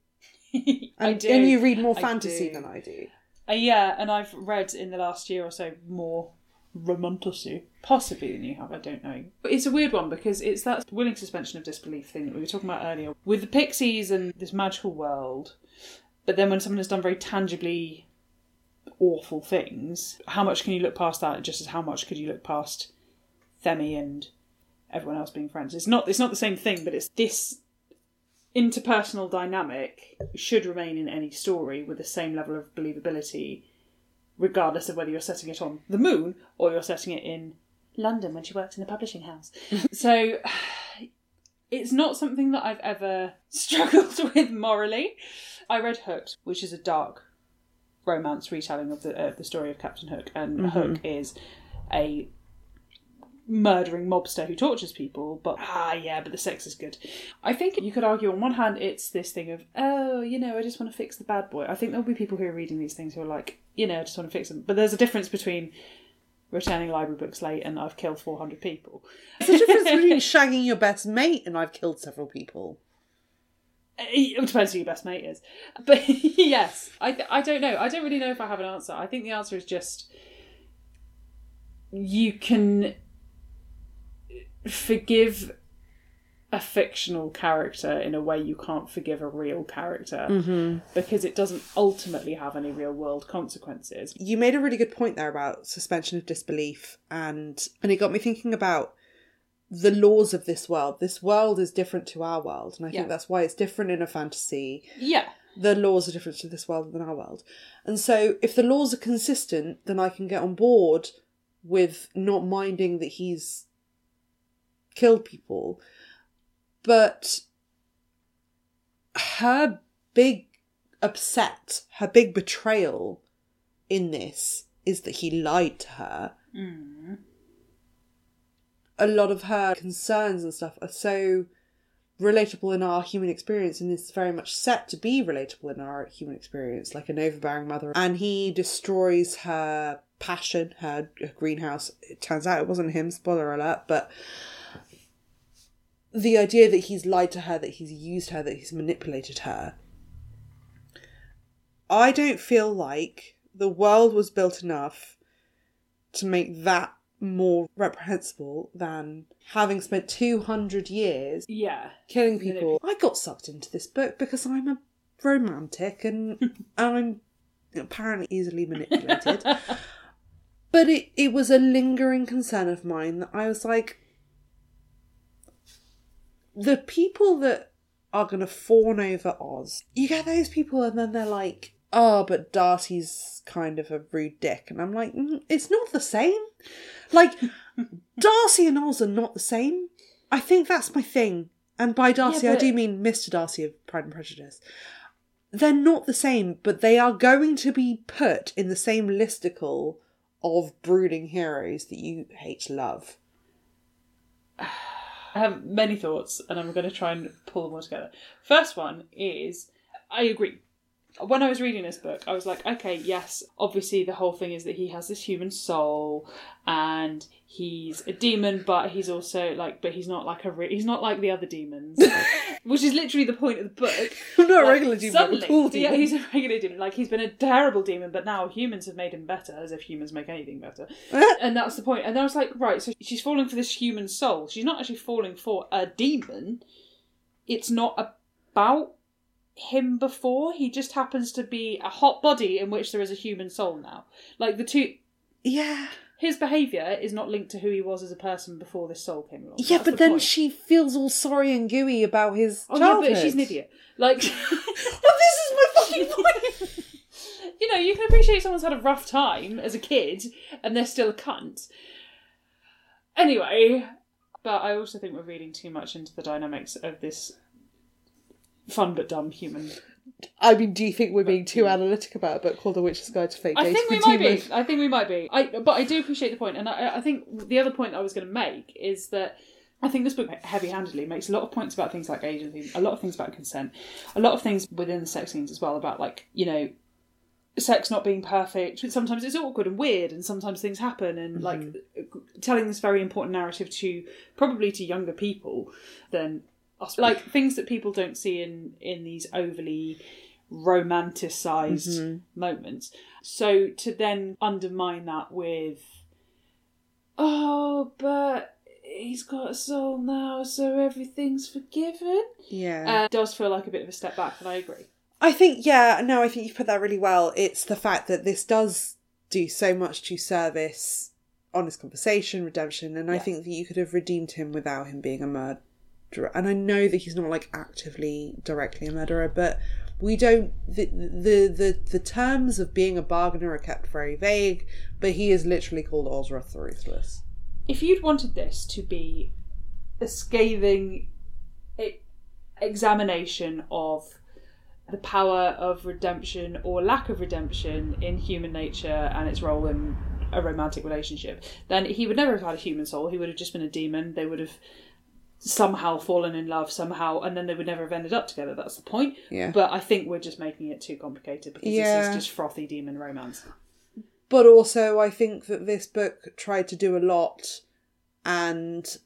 [laughs]
I
And,
do.
and you read more fantasy than I do.
Uh, yeah, and I've read in the last year or so more romantasy, possibly than you have. I don't know. But it's a weird one because it's that willing suspension of disbelief thing that we were talking about earlier with the pixies and this magical world. But then when someone has done very tangibly awful things, how much can you look past that? Just as how much could you look past Themmie and everyone else being friends? It's not. It's not the same thing, but it's this interpersonal dynamic should remain in any story with the same level of believability, regardless of whether you're setting it on the moon or you're setting it in London when she works in a publishing house. [laughs] so it's not something that I've ever [laughs] struggled with morally. I read Hooked, which is a dark romance retelling of the of the story of Captain Hook, and mm-hmm. Hook is a murdering mobster who tortures people, but ah, yeah, but the sex is good. I think you could argue on one hand it's this thing of, oh, you know, I just want to fix the bad boy. I think there'll be people who are reading these things who are like, you know, I just want to fix them. But there's a difference between returning library books late and I've killed 400 people.
There's a difference between [laughs] shagging your best mate and I've killed several people.
It depends who your best mate is. But [laughs] yes, I, I don't know. I don't really know if I have an answer. I think the answer is just you can forgive a fictional character in a way you can't forgive a real character mm-hmm. because it doesn't ultimately have any real world consequences.
You made a really good point there about suspension of disbelief and and it got me thinking about the laws of this world. This world is different to our world, and I think that's why it's different in a fantasy.
Yeah.
The laws are different to this world than our world. And so if the laws are consistent, then I can get on board with not minding that he's killed people. But her big upset, her big betrayal in this is that he lied to her. Mm. A lot of her concerns and stuff are so relatable in our human experience and it's very much set to be relatable in our human experience, like an overbearing mother. And he destroys her passion, her, her greenhouse. It turns out it wasn't him, spoiler alert, but the idea that he's lied to her, that he's used her, that he's manipulated her. I don't feel like the world was built enough to make that more reprehensible than having spent 200 years
Yeah.
killing people. I got sucked into this book because I'm a romantic [laughs] and I'm apparently easily manipulated. but it, it was a lingering concern of mine that I was like, the people that are going to fawn over Oz, you get those people and then they're like, oh, but Darcy's kind of a rude dick. And I'm like, mm, it's not the same. Like, [laughs] Darcy and Oz are not the same. I think that's my thing. And by Darcy,
Yeah,
I do mean Mr. Darcy of Pride and Prejudice. They're not the same, but they are going to be put in the same listicle of brooding heroes that you hate to love. [sighs] [sighs]
I have many thoughts, and I'm going to try and pull them all together. First one is I agree. When I was reading this book, I was like, okay, yes, obviously the whole thing is that he has this human soul, and he's a demon, but he's also like, but he's not like a re- he's not like the other demons, [laughs] which is literally the point of the book.
I'm [laughs] not a regular demon, I'm a
suddenly-
cool
Yeah, he's a regular demon. Like he's been a terrible demon, but now humans have made him better, as if humans make anything better. [laughs] and that's the point. And I was like, right, so she's falling for this human soul. She's not actually falling for a demon. It's not about him before. He just happens to be a hot body in which there is a human soul now. Like the two.
Yeah.
His behaviour is not linked to who he was as a person before this soul came along.
Yeah,
That's
but
the
then
point.
she feels all sorry and gooey about his
Oh
childhood.
but she's an idiot. Like, [laughs]
Well, this is my fucking point. [laughs]
you know, you can appreciate someone's had a rough time as a kid and they're still a cunt. Anyway, but I also think we're reading too much into the dynamics of this fun but dumb human.
I mean, do you think we're being too analytic about a book called The Witch's Guide to Fake
I think we might be. I think we might be. I but I do appreciate the point, and I, I think the other point I was going to make is that I think this book heavy-handedly makes a lot of points about things like agency, a lot of things about consent, a lot of things within the sex scenes as well about like you know sex not being perfect. Sometimes it's awkward and weird, and sometimes things happen, and like mm-hmm. telling this very important narrative to probably to younger people than like things that people don't see in in these overly romanticized moments. So to then undermine that with, oh, but he's got a soul now, so everything's forgiven.
Yeah.
Uh, does feel like a bit of a step back, and I agree.
I think, yeah, no, I think you put that really well. It's the fact that this does do so much to service honest conversation, redemption, and I think that you could have redeemed him without him being a murderer. And I know that he's not like actively directly a murderer, but we don't the the the, the terms of being a bargainer are kept very vague. But he is literally called Ozroth the Ruthless.
If you'd wanted this to be a scathing examination of the power of redemption or lack of redemption in human nature and its role in a romantic relationship, then he would never have had a human soul. He would have just been a demon. They would have somehow fallen in love somehow, and then they would never have ended up together. That's the point.
Yeah.
But I think we're just making it too complicated because
Yeah.
this is just frothy demon romance.
But also, I think that this book tried to do a lot and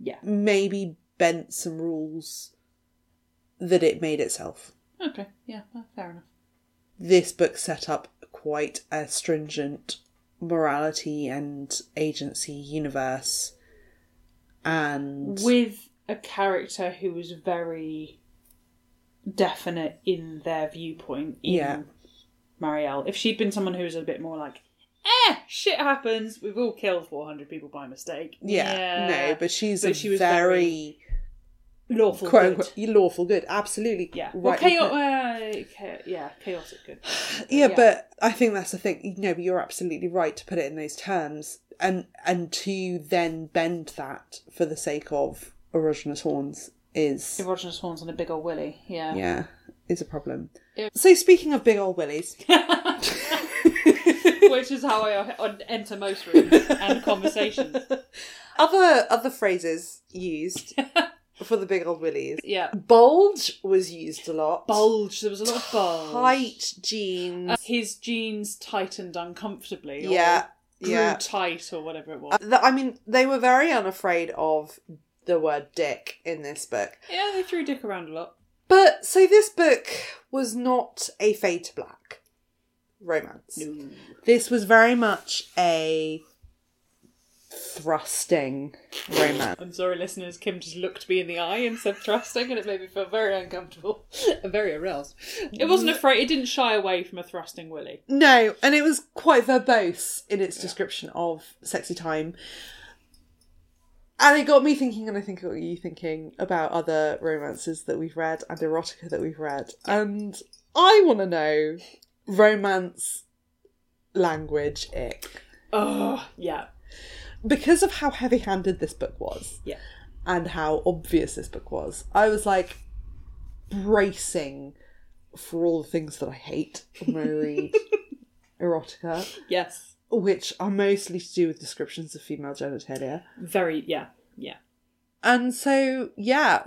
Yeah.
maybe bent some rules that it made itself.
Okay. Yeah. well, fair enough.
This book set up quite a stringent morality and agency universe. And
with a character who was very definite in their viewpoint in
Yeah.
Mariel. If she'd been someone who was a bit more like, eh, shit happens, we've all killed 400 people by mistake.
yeah, no, but she's
But
a
she was
very,
lawful
quote
good.
unquote lawful good. Absolutely,
Yeah, well,
right.
chaos- uh, yeah, chaotic good. [sighs]
yeah, but I think that's the thing. No, but you're absolutely right to put it in those terms, and and to then bend that for the sake of erogenous horns is
erogenous horns and a big old willy. Yeah.
yeah is a problem.
Yeah.
So speaking of big old willies, [laughs] [laughs]
Which is how I enter most rooms and conversations. [laughs]
other other phrases used for the big old willies.
Yeah.
Bulge was used a lot.
Bulge. There was a lot of bulge.
Tight jeans.
Uh, his jeans tightened uncomfortably. Or
yeah,
Grew
yeah.
tight or whatever it was.
Uh, I mean, they were very unafraid of the word dick in this book.
yeah, they threw dick around a lot.
But so this book was not a fade to black romance. This was very much a thrusting romance.
I'm sorry, listeners. Kim just looked me in the eye and said thrusting, and it made me feel very uncomfortable and [laughs] very aroused. It wasn't mm. afraid. It didn't shy away from a thrusting willy.
No, and it was quite verbose in its description of sexy time. And it got me thinking, and I think it got you thinking about other romances that we've read and erotica that we've read. And I want to know romance language ick.
Oh, yeah,
Because of how heavy handed this book was
yeah.
and how obvious this book was, I was like bracing for all the things that I hate when I read [laughs] erotica.
Yes.
which are mostly to do with descriptions of female genitalia.
Very, yeah, yeah.
And so, yeah,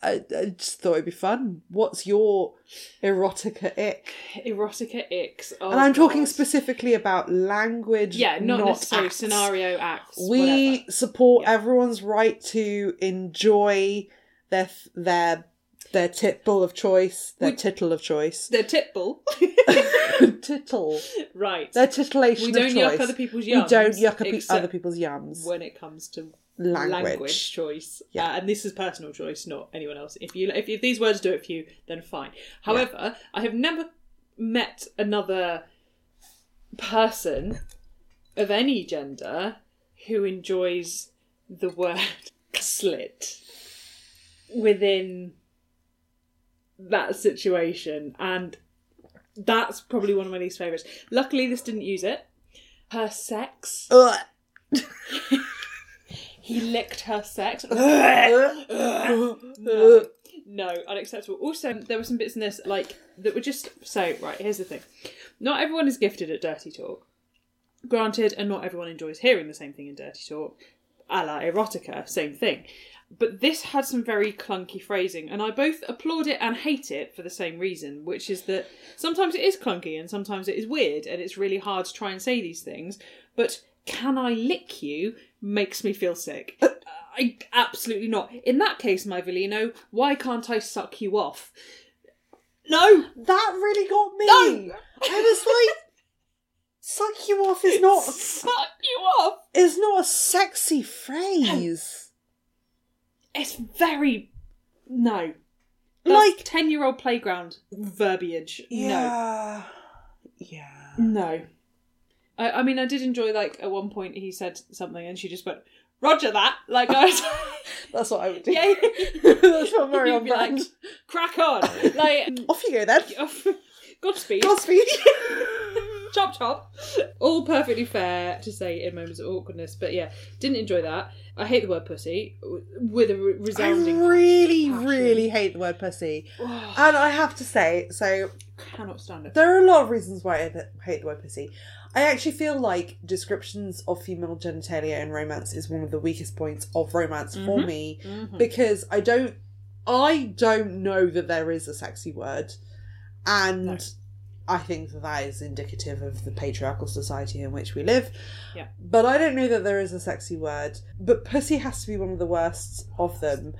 I, I just thought it'd be fun. What's your erotica ick?
Erotica icks. Oh,
and I'm talking
God.
specifically about language.
Yeah, not, necessarily
acts.
scenario acts.
We
whatever.
support
Yeah.
everyone's right to enjoy their their their tittle of choice, their
We-
tittle of choice,
They're titbull. [laughs]
tittle,
right.
their titillation
We don't yuck other people's
We don't yuck up other people's yums.
when it comes to
Language.
language, choice.
Yeah.
Uh, and this is personal choice, not anyone else. If you if, if these words do it for you, then fine. However, I have never met another person of any gender who enjoys the word [laughs] slit within that situation and that's probably one of my least favourites. Luckily this didn't use it. Her sex. [laughs] He licked her sex. No, [laughs] no, unacceptable. Also, there were some bits in this like that were just so right. Here's the thing: not everyone is gifted at dirty talk. Granted, and not everyone enjoys hearing the same thing in dirty talk. A la erotica, same thing. But this had some very clunky phrasing, and I both applaud it and hate it for the same reason, which is that sometimes it is clunky and sometimes it is weird, and it's really hard to try and say these things. But can I lick you makes me feel sick. Uh, I absolutely not. In that case, my Velino, why can't I suck you off? No,
That really got me.
No!
I was like, [laughs] "Suck you off" is not
suck you off.
is not a sexy phrase.
It's very no.
Like-
Like ten-year-old playground verbiage.
Yeah, yeah.
No, no. I, I mean, I did enjoy like at one point he said something and she just went, "Roger that." Like I was, [laughs]
That's what I would do.
yeah, [laughs]
That's not very on
be like,
brand.
crack on. [laughs] Like,
Off you go then.
Godspeed.
Godspeed. [laughs]
chop chop. All perfectly fair to say in moments of awkwardness, but yeah, didn't enjoy that. I hate the word pussy with a re-
I
resounding.
really,
passion.
really hate the word pussy.
Oh,
And I have to say, so
cannot stand it.
there are a lot of reasons why I hate the word pussy. I actually feel like descriptions of female genitalia in romance is one of the weakest points of romance for
Mhm.
me
Mhm.
because I don't I don't know that there is a sexy word and
No.
I think that that is indicative of the patriarchal society in which we live.
Yeah.
But I don't know that there is a sexy word. But pussy has to be one of the worst of them.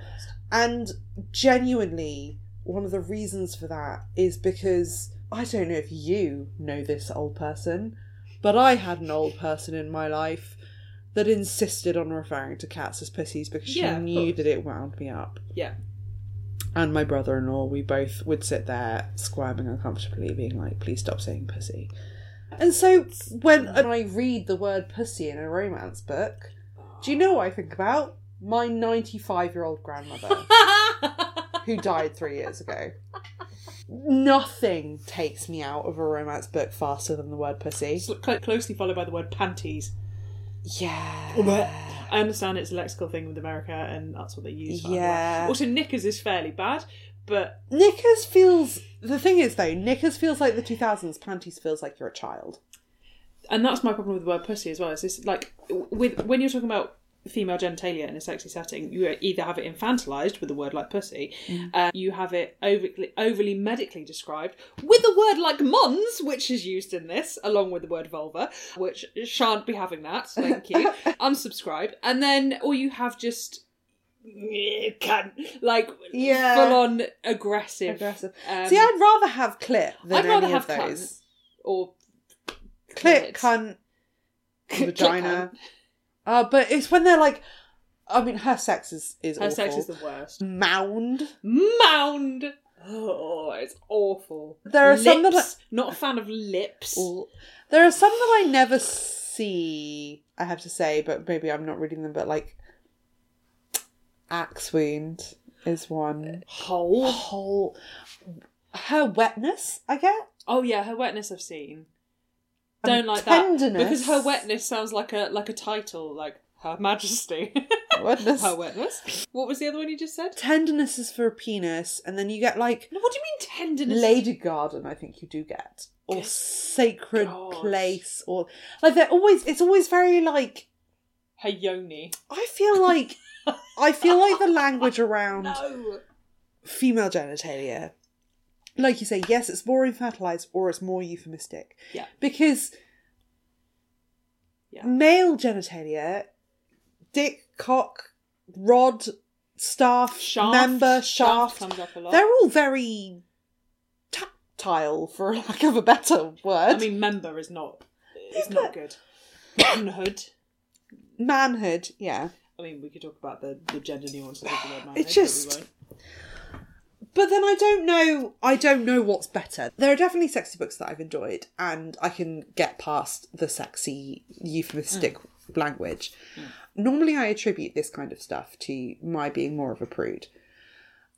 And genuinely, one of the reasons for that is because I don't know if you know this old person, but I had an old person in my life that insisted on referring to cats as pussies because she
Yeah,
knew that it wound me up.
Yeah.
And my brother in law, we both would sit there squirming uncomfortably, being like, please stop saying pussy. And so when I read the word pussy in a romance book, do you know what I think about? My 95 year old grandmother [laughs] who died three years ago. Nothing takes me out of a romance book faster than the word pussy.
It's closely followed by the word panties.
Yeah.
I understand it's a lexical thing with America, and that's what they use. For
Yeah.
Also, knickers is fairly bad, but
Knickers feels. The thing is, though, Knickers feels like the 2000s, panties feels like you're a child.
and that's my problem with the word pussy as well. Is this like with when you're talking about female genitalia in a sexy setting, you either have it infantilized with a word like pussy, uh, you have it overly, overly medically described with a word like mons, which is used in this, along with the word vulva, which shan't be having that. Thank you. [laughs] Unsubscribe. and then or you have just. Cunt, like
Yeah.
full on aggressive.
Aggressive.
Um,
See, I'd rather have clit than
I'd rather
any
have
of those.
or
Clit,
clit.
cunt, [laughs]
Clit
vagina. Uh, but it's when they're like, I mean, her sex is is
Her
awful.
sex is the worst.
Mound.
Mound. Oh, it's awful.
There are some that
lips. Not a fan of lips.
There are some that I never see. I have to say, but maybe I'm not reading them. But like, axe wound is one.
Hole.
Whole her wetness, I get.
Oh yeah, her wetness I've seen. Don't like
tenderness.
that because her wetness sounds like a like a title, like Her Majesty.
Wetness.
her wetness. What was the other one you just said?
Tenderness is for a penis, and then you get like
No, what do you mean tenderness?
Lady Garden. I think you do get or
Good
sacred
God.
place, or like they're always. It's always very like.
Her yoni.
I feel like I feel like the language [laughs] around
No.
female genitalia, like you say, yes, it's more infantilized or it's more euphemistic.
Yeah.
Because
Yeah.
male genitalia, dick, cock, rod, staff,
Shaft.
member, shaft,
comes up a lot.
they're all very tactile, for [laughs] lack of a better word.
I mean, member is not. It's not good. Manhood.
manhood, yeah.
I mean, we could talk about the, the gender nuances of the word manhood.
It's
but we
just-
won't.
But then I don't know. I don't know what's better. There are definitely sexy books that I've enjoyed, and I can get past the sexy euphemistic hmm. language. Hmm. Normally, I attribute this kind of stuff to my being more of a prude,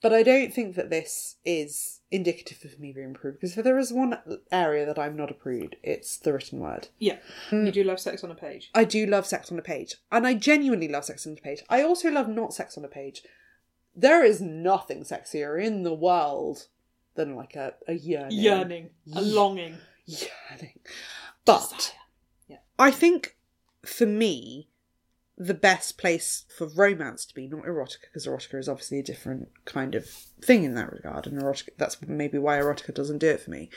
but I don't think that this is indicative of me being a prude. Because if there is one area that I'm not a prude, it's the written word.
Yeah. Hmm. You do love sex on a page.
I do love sex on a page, and I genuinely love sex on a page. I also love not sex on a page. There is nothing sexier in the world than like a, a yearning.
Yearning, a longing.
Yearning. But
Desire. Yeah.
I think for me, the best place for romance to be, not erotica, because erotica is obviously a different kind of thing in that regard, and erotica that's maybe why erotica doesn't do it for me.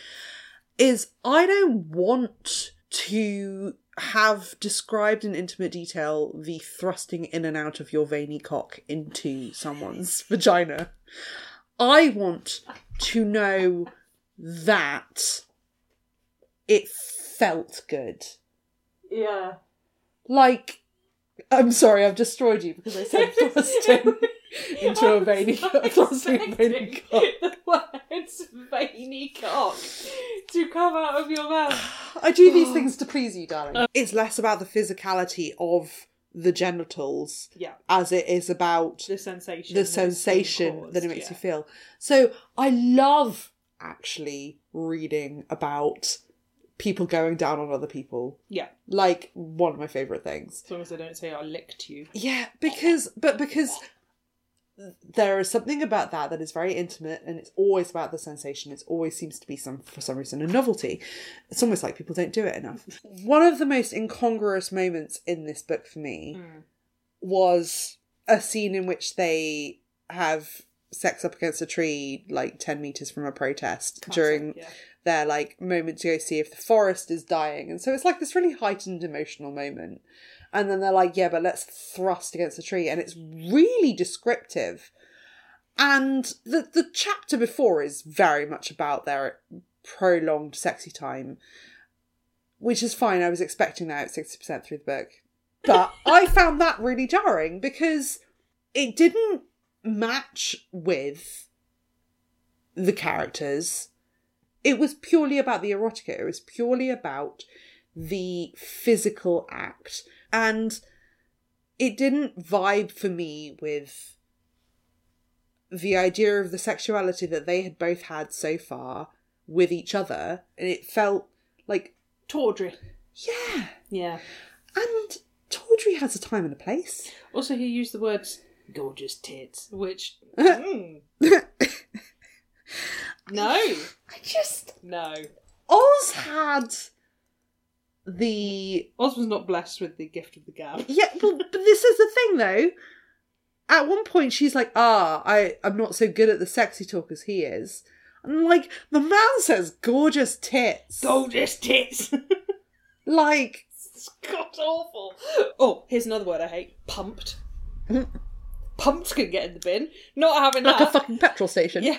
Is I don't want to have described in intimate detail the thrusting in and out of your veiny cock into someone's vagina. I want to know that it felt good.
Yeah.
Like, I'm sorry, I've destroyed you because I said [laughs] thrusting into a veiny [laughs] cock. Thrusting veiny cock. [laughs]
Words veiny cock to come out of your mouth.
I do these [sighs] things to please you, darling. it's less about the physicality of the genitals
Yeah.
as it is about
The sensation.
the sensation
caused,
that it makes
yeah.
you feel. So I love actually reading about people going down on other people.
Yeah.
Like one of my favourite things.
As long as they don't say I licked you.
Yeah, because but because there is something about that that is very intimate and it's always about the sensation. It always seems to be some for some reason a novelty. It's almost like people don't do it enough. [laughs] One of the most incongruous moments in this book for me hmm. was a scene in which they have sex up against a tree like 10 meters from a protest during
yeah.
Their like moment to go see if the forest is dying. And so it's like this really heightened emotional moment. And then they're like yeah but let's thrust against the tree. And it's really descriptive. And the the chapter before is very much about their prolonged sexy time which is fine. I was expecting that at 60% through the book. But [laughs] i found that really jarring because it didn't match with the characters it was purely about the erotica it was purely about the physical act and it didn't vibe for me with the idea of the sexuality that they had both had so far with each other and it felt like
Tawdry.
yeah
Yeah.
and tawdry has a time and a place
Also, he used the words gorgeous tits, which. [laughs] mm, [laughs] no.
i just
No.
oz had the
Oz was not blessed with the gift of the gab.
Yeah, but, [laughs] but this is the thing though. At one point, she's like, "Ah, I I'm not so good at the sexy talk as he is." And like, the man says gorgeous tits.
Gorgeous tits! [laughs]
Like,
it's god awful. Oh, here's another word I hate pumped. [laughs] pumped can get in the bin. Not having
like
that.
a fucking petrol station.
Yeah.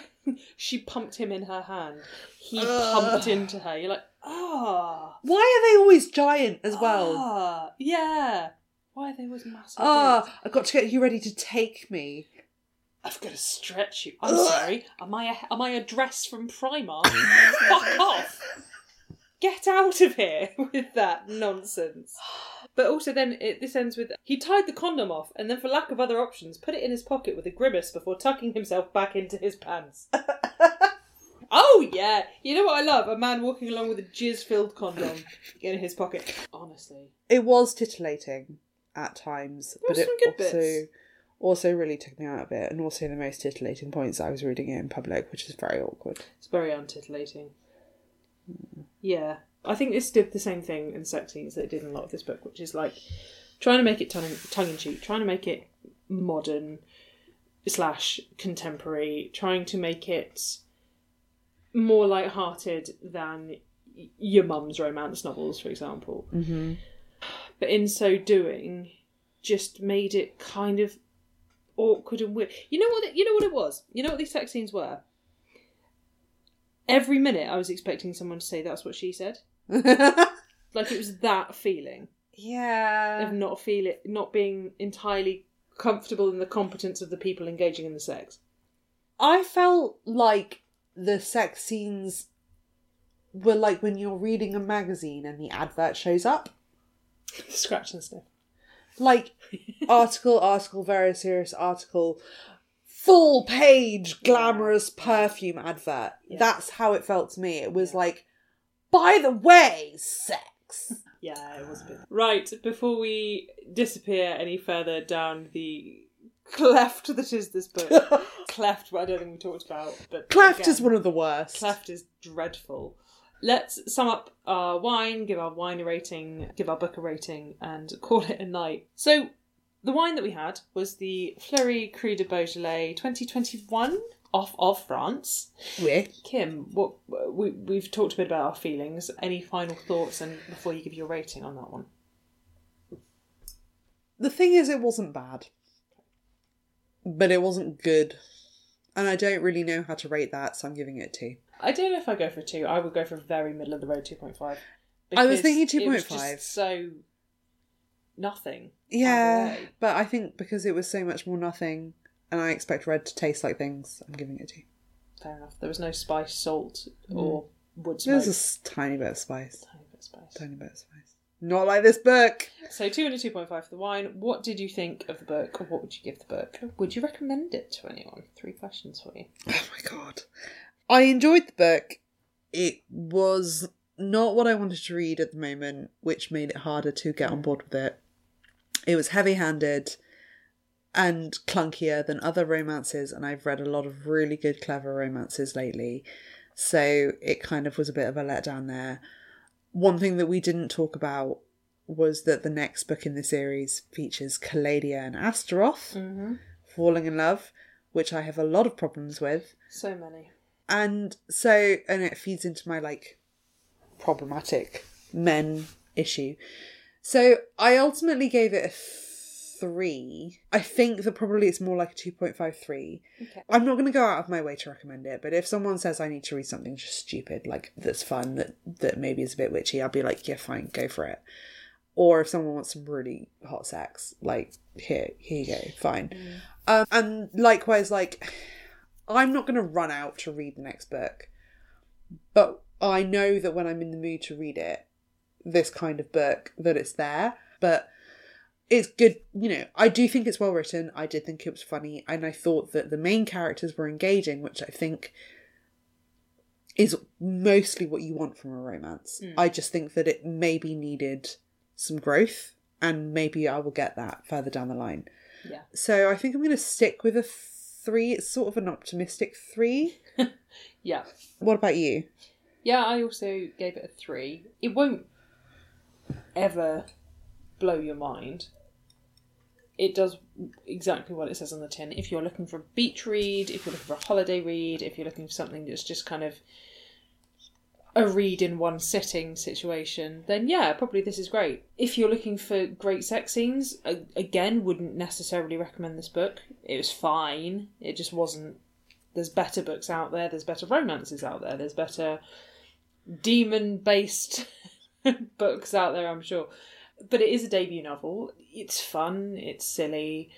She pumped him in her hand. He
Ugh.
pumped into her. You're like, ah.
Why are they always giant as well?
Ah, yeah. Why are they always massive?
Ah, I've got to get you ready to take me.
I've got to stretch you. I'm
Ugh.
sorry. Am I a, am I a dress from Primark? Fuck off. Get out of here with that nonsense. But also, then it, this ends with he tied the condom off, and then, for lack of other options, put it in his pocket with a grimace before tucking himself back into his pants. [laughs] oh yeah, you know what I love? A man walking along with a jizz-filled condom [laughs] in his pocket. Honestly,
It was titillating at times, but it also
bits.
also really took me out of it, and also the most titillating points I was reading it in public, which is very awkward.
it's very untitillating. Yeah, I think this did the same thing in sex scenes that it did in a lot of this book, which is like trying to make it tongue in cheek, trying to make it modern slash contemporary, trying to make it more light-hearted than your mum's romance novels, for example.
Mm-hmm.
But in so doing, just made it kind of awkward and weird. You know what? It, you know what it was. You know what these sex scenes were. Every minute, I was expecting someone to say, "That's what she said." [laughs] Like it was that feeling
yeah.
of not feel it, not being entirely comfortable in the competence of the people engaging in the sex.
I felt like the sex scenes were like when you're reading a magazine and the advert shows up. [laughs]
Scratch and sniff.
Like article, article, very serious article, full page, glamorous perfume advert.
Yeah.
That's how it felt to me. It was like, by the way, sex. [laughs]
Yeah, it was a bit. Right, before we disappear any further down the cleft that is this book. [laughs] cleft, I don't think we talked about, but
Cleft
again,
is one of the worst.
Cleft is dreadful. Let's sum up our wine, give our wine a rating, give our book a rating, and call it a night. So, the wine that we had was the Fleurie Cru de Beaujolais 2021 off of France.
We're
Kim, what we, we've talked a bit about our feelings. Any final thoughts, and before you give your rating on that one?
The thing is, it wasn't bad, but it wasn't good, and I don't really know how to rate that, so I'm giving it a two.
I don't know if I go for a two. I would go for very middle of the road two point five.
I was thinking 2.5.
So nothing.
Yeah, but I think because it was so much more nothing, and I expect red to taste like things, I'm giving it a two.
Fair enough. There was no spice, salt, mm. or wood smoke.
There's a s- tiny bit of spice,
Tiny bit of spice.
tiny bit of spice. Not like this book.
So two and a two point five for the wine. What did you think of the book? Or what would you give the book? Would you recommend it to anyone? Three questions for you. [laughs]
Oh my god. I enjoyed the book. It was not what I wanted to read at the moment, which made it harder to get on mm. board with it. It was heavy handed and clunkier than other romances, and I've read a lot of really good, clever romances lately. So it kind of was a bit of a letdown there. One thing that we didn't talk about was that the next book in the series features Calladia and Astaroth
Mm-hmm.
falling in love, which I have a lot of problems with
So many.
and so and it feeds into my like problematic men issue so i ultimately gave it a three i think that probably it's more like a 2.53
Okay.
i'm not going to go out of my way to recommend it but if someone says i need to read something just stupid like that's fun that that maybe is a bit witchy i'll be like yeah fine go for it or if someone wants some really hot sex like here here you go fine um, and likewise like I'm not going to run out to read the next book, but I know that when I'm in the mood to read it, this kind of book, that it's there. But it's good, you know. I do think it's well written. I did think it was funny, and I thought that the main characters were engaging, which I think is mostly what you want from a romance. Hmm. I just think that it maybe needed some growth, and maybe I will get that further down the line.
Yeah.
So I think I'm going to stick with a three. It's sort of an optimistic three. [laughs]
Yeah.
What about you?
Yeah, I also gave it a three. It won't ever blow your mind. It does exactly what it says on the tin. If you're looking for a beach read, if you're looking for a holiday read, if you're looking for something that's just kind of a read in one sitting situation, then yeah, probably this is great. If you're looking for great sex scenes, again, wouldn't necessarily recommend this book. It was fine. It just wasn't. There's better books out there. There's better romances out there. There's better demon based [laughs] books out there, I'm sure. But it is a debut novel. It's fun, it's silly.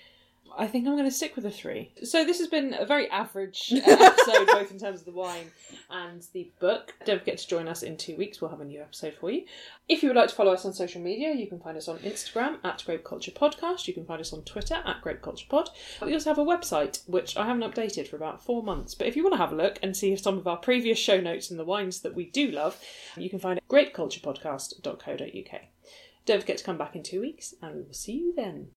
I think I'm going to stick with a three. So, this has been a very average [laughs] episode, both in terms of the wine and the book. Don't forget to join us in two weeks. We'll have a new episode for you. If you would like to follow us on social media, you can find us on Instagram at Grape Culture Podcast. You can find us on Twitter at Grape Culture Pod. We also have a website, which I haven't updated for about four months. But if you want to have a look and see some of our previous show notes and the wines that we do love, you can find it at grapeculturepodcast.co.uk. Don't forget to come back in two weeks, and we will see you then.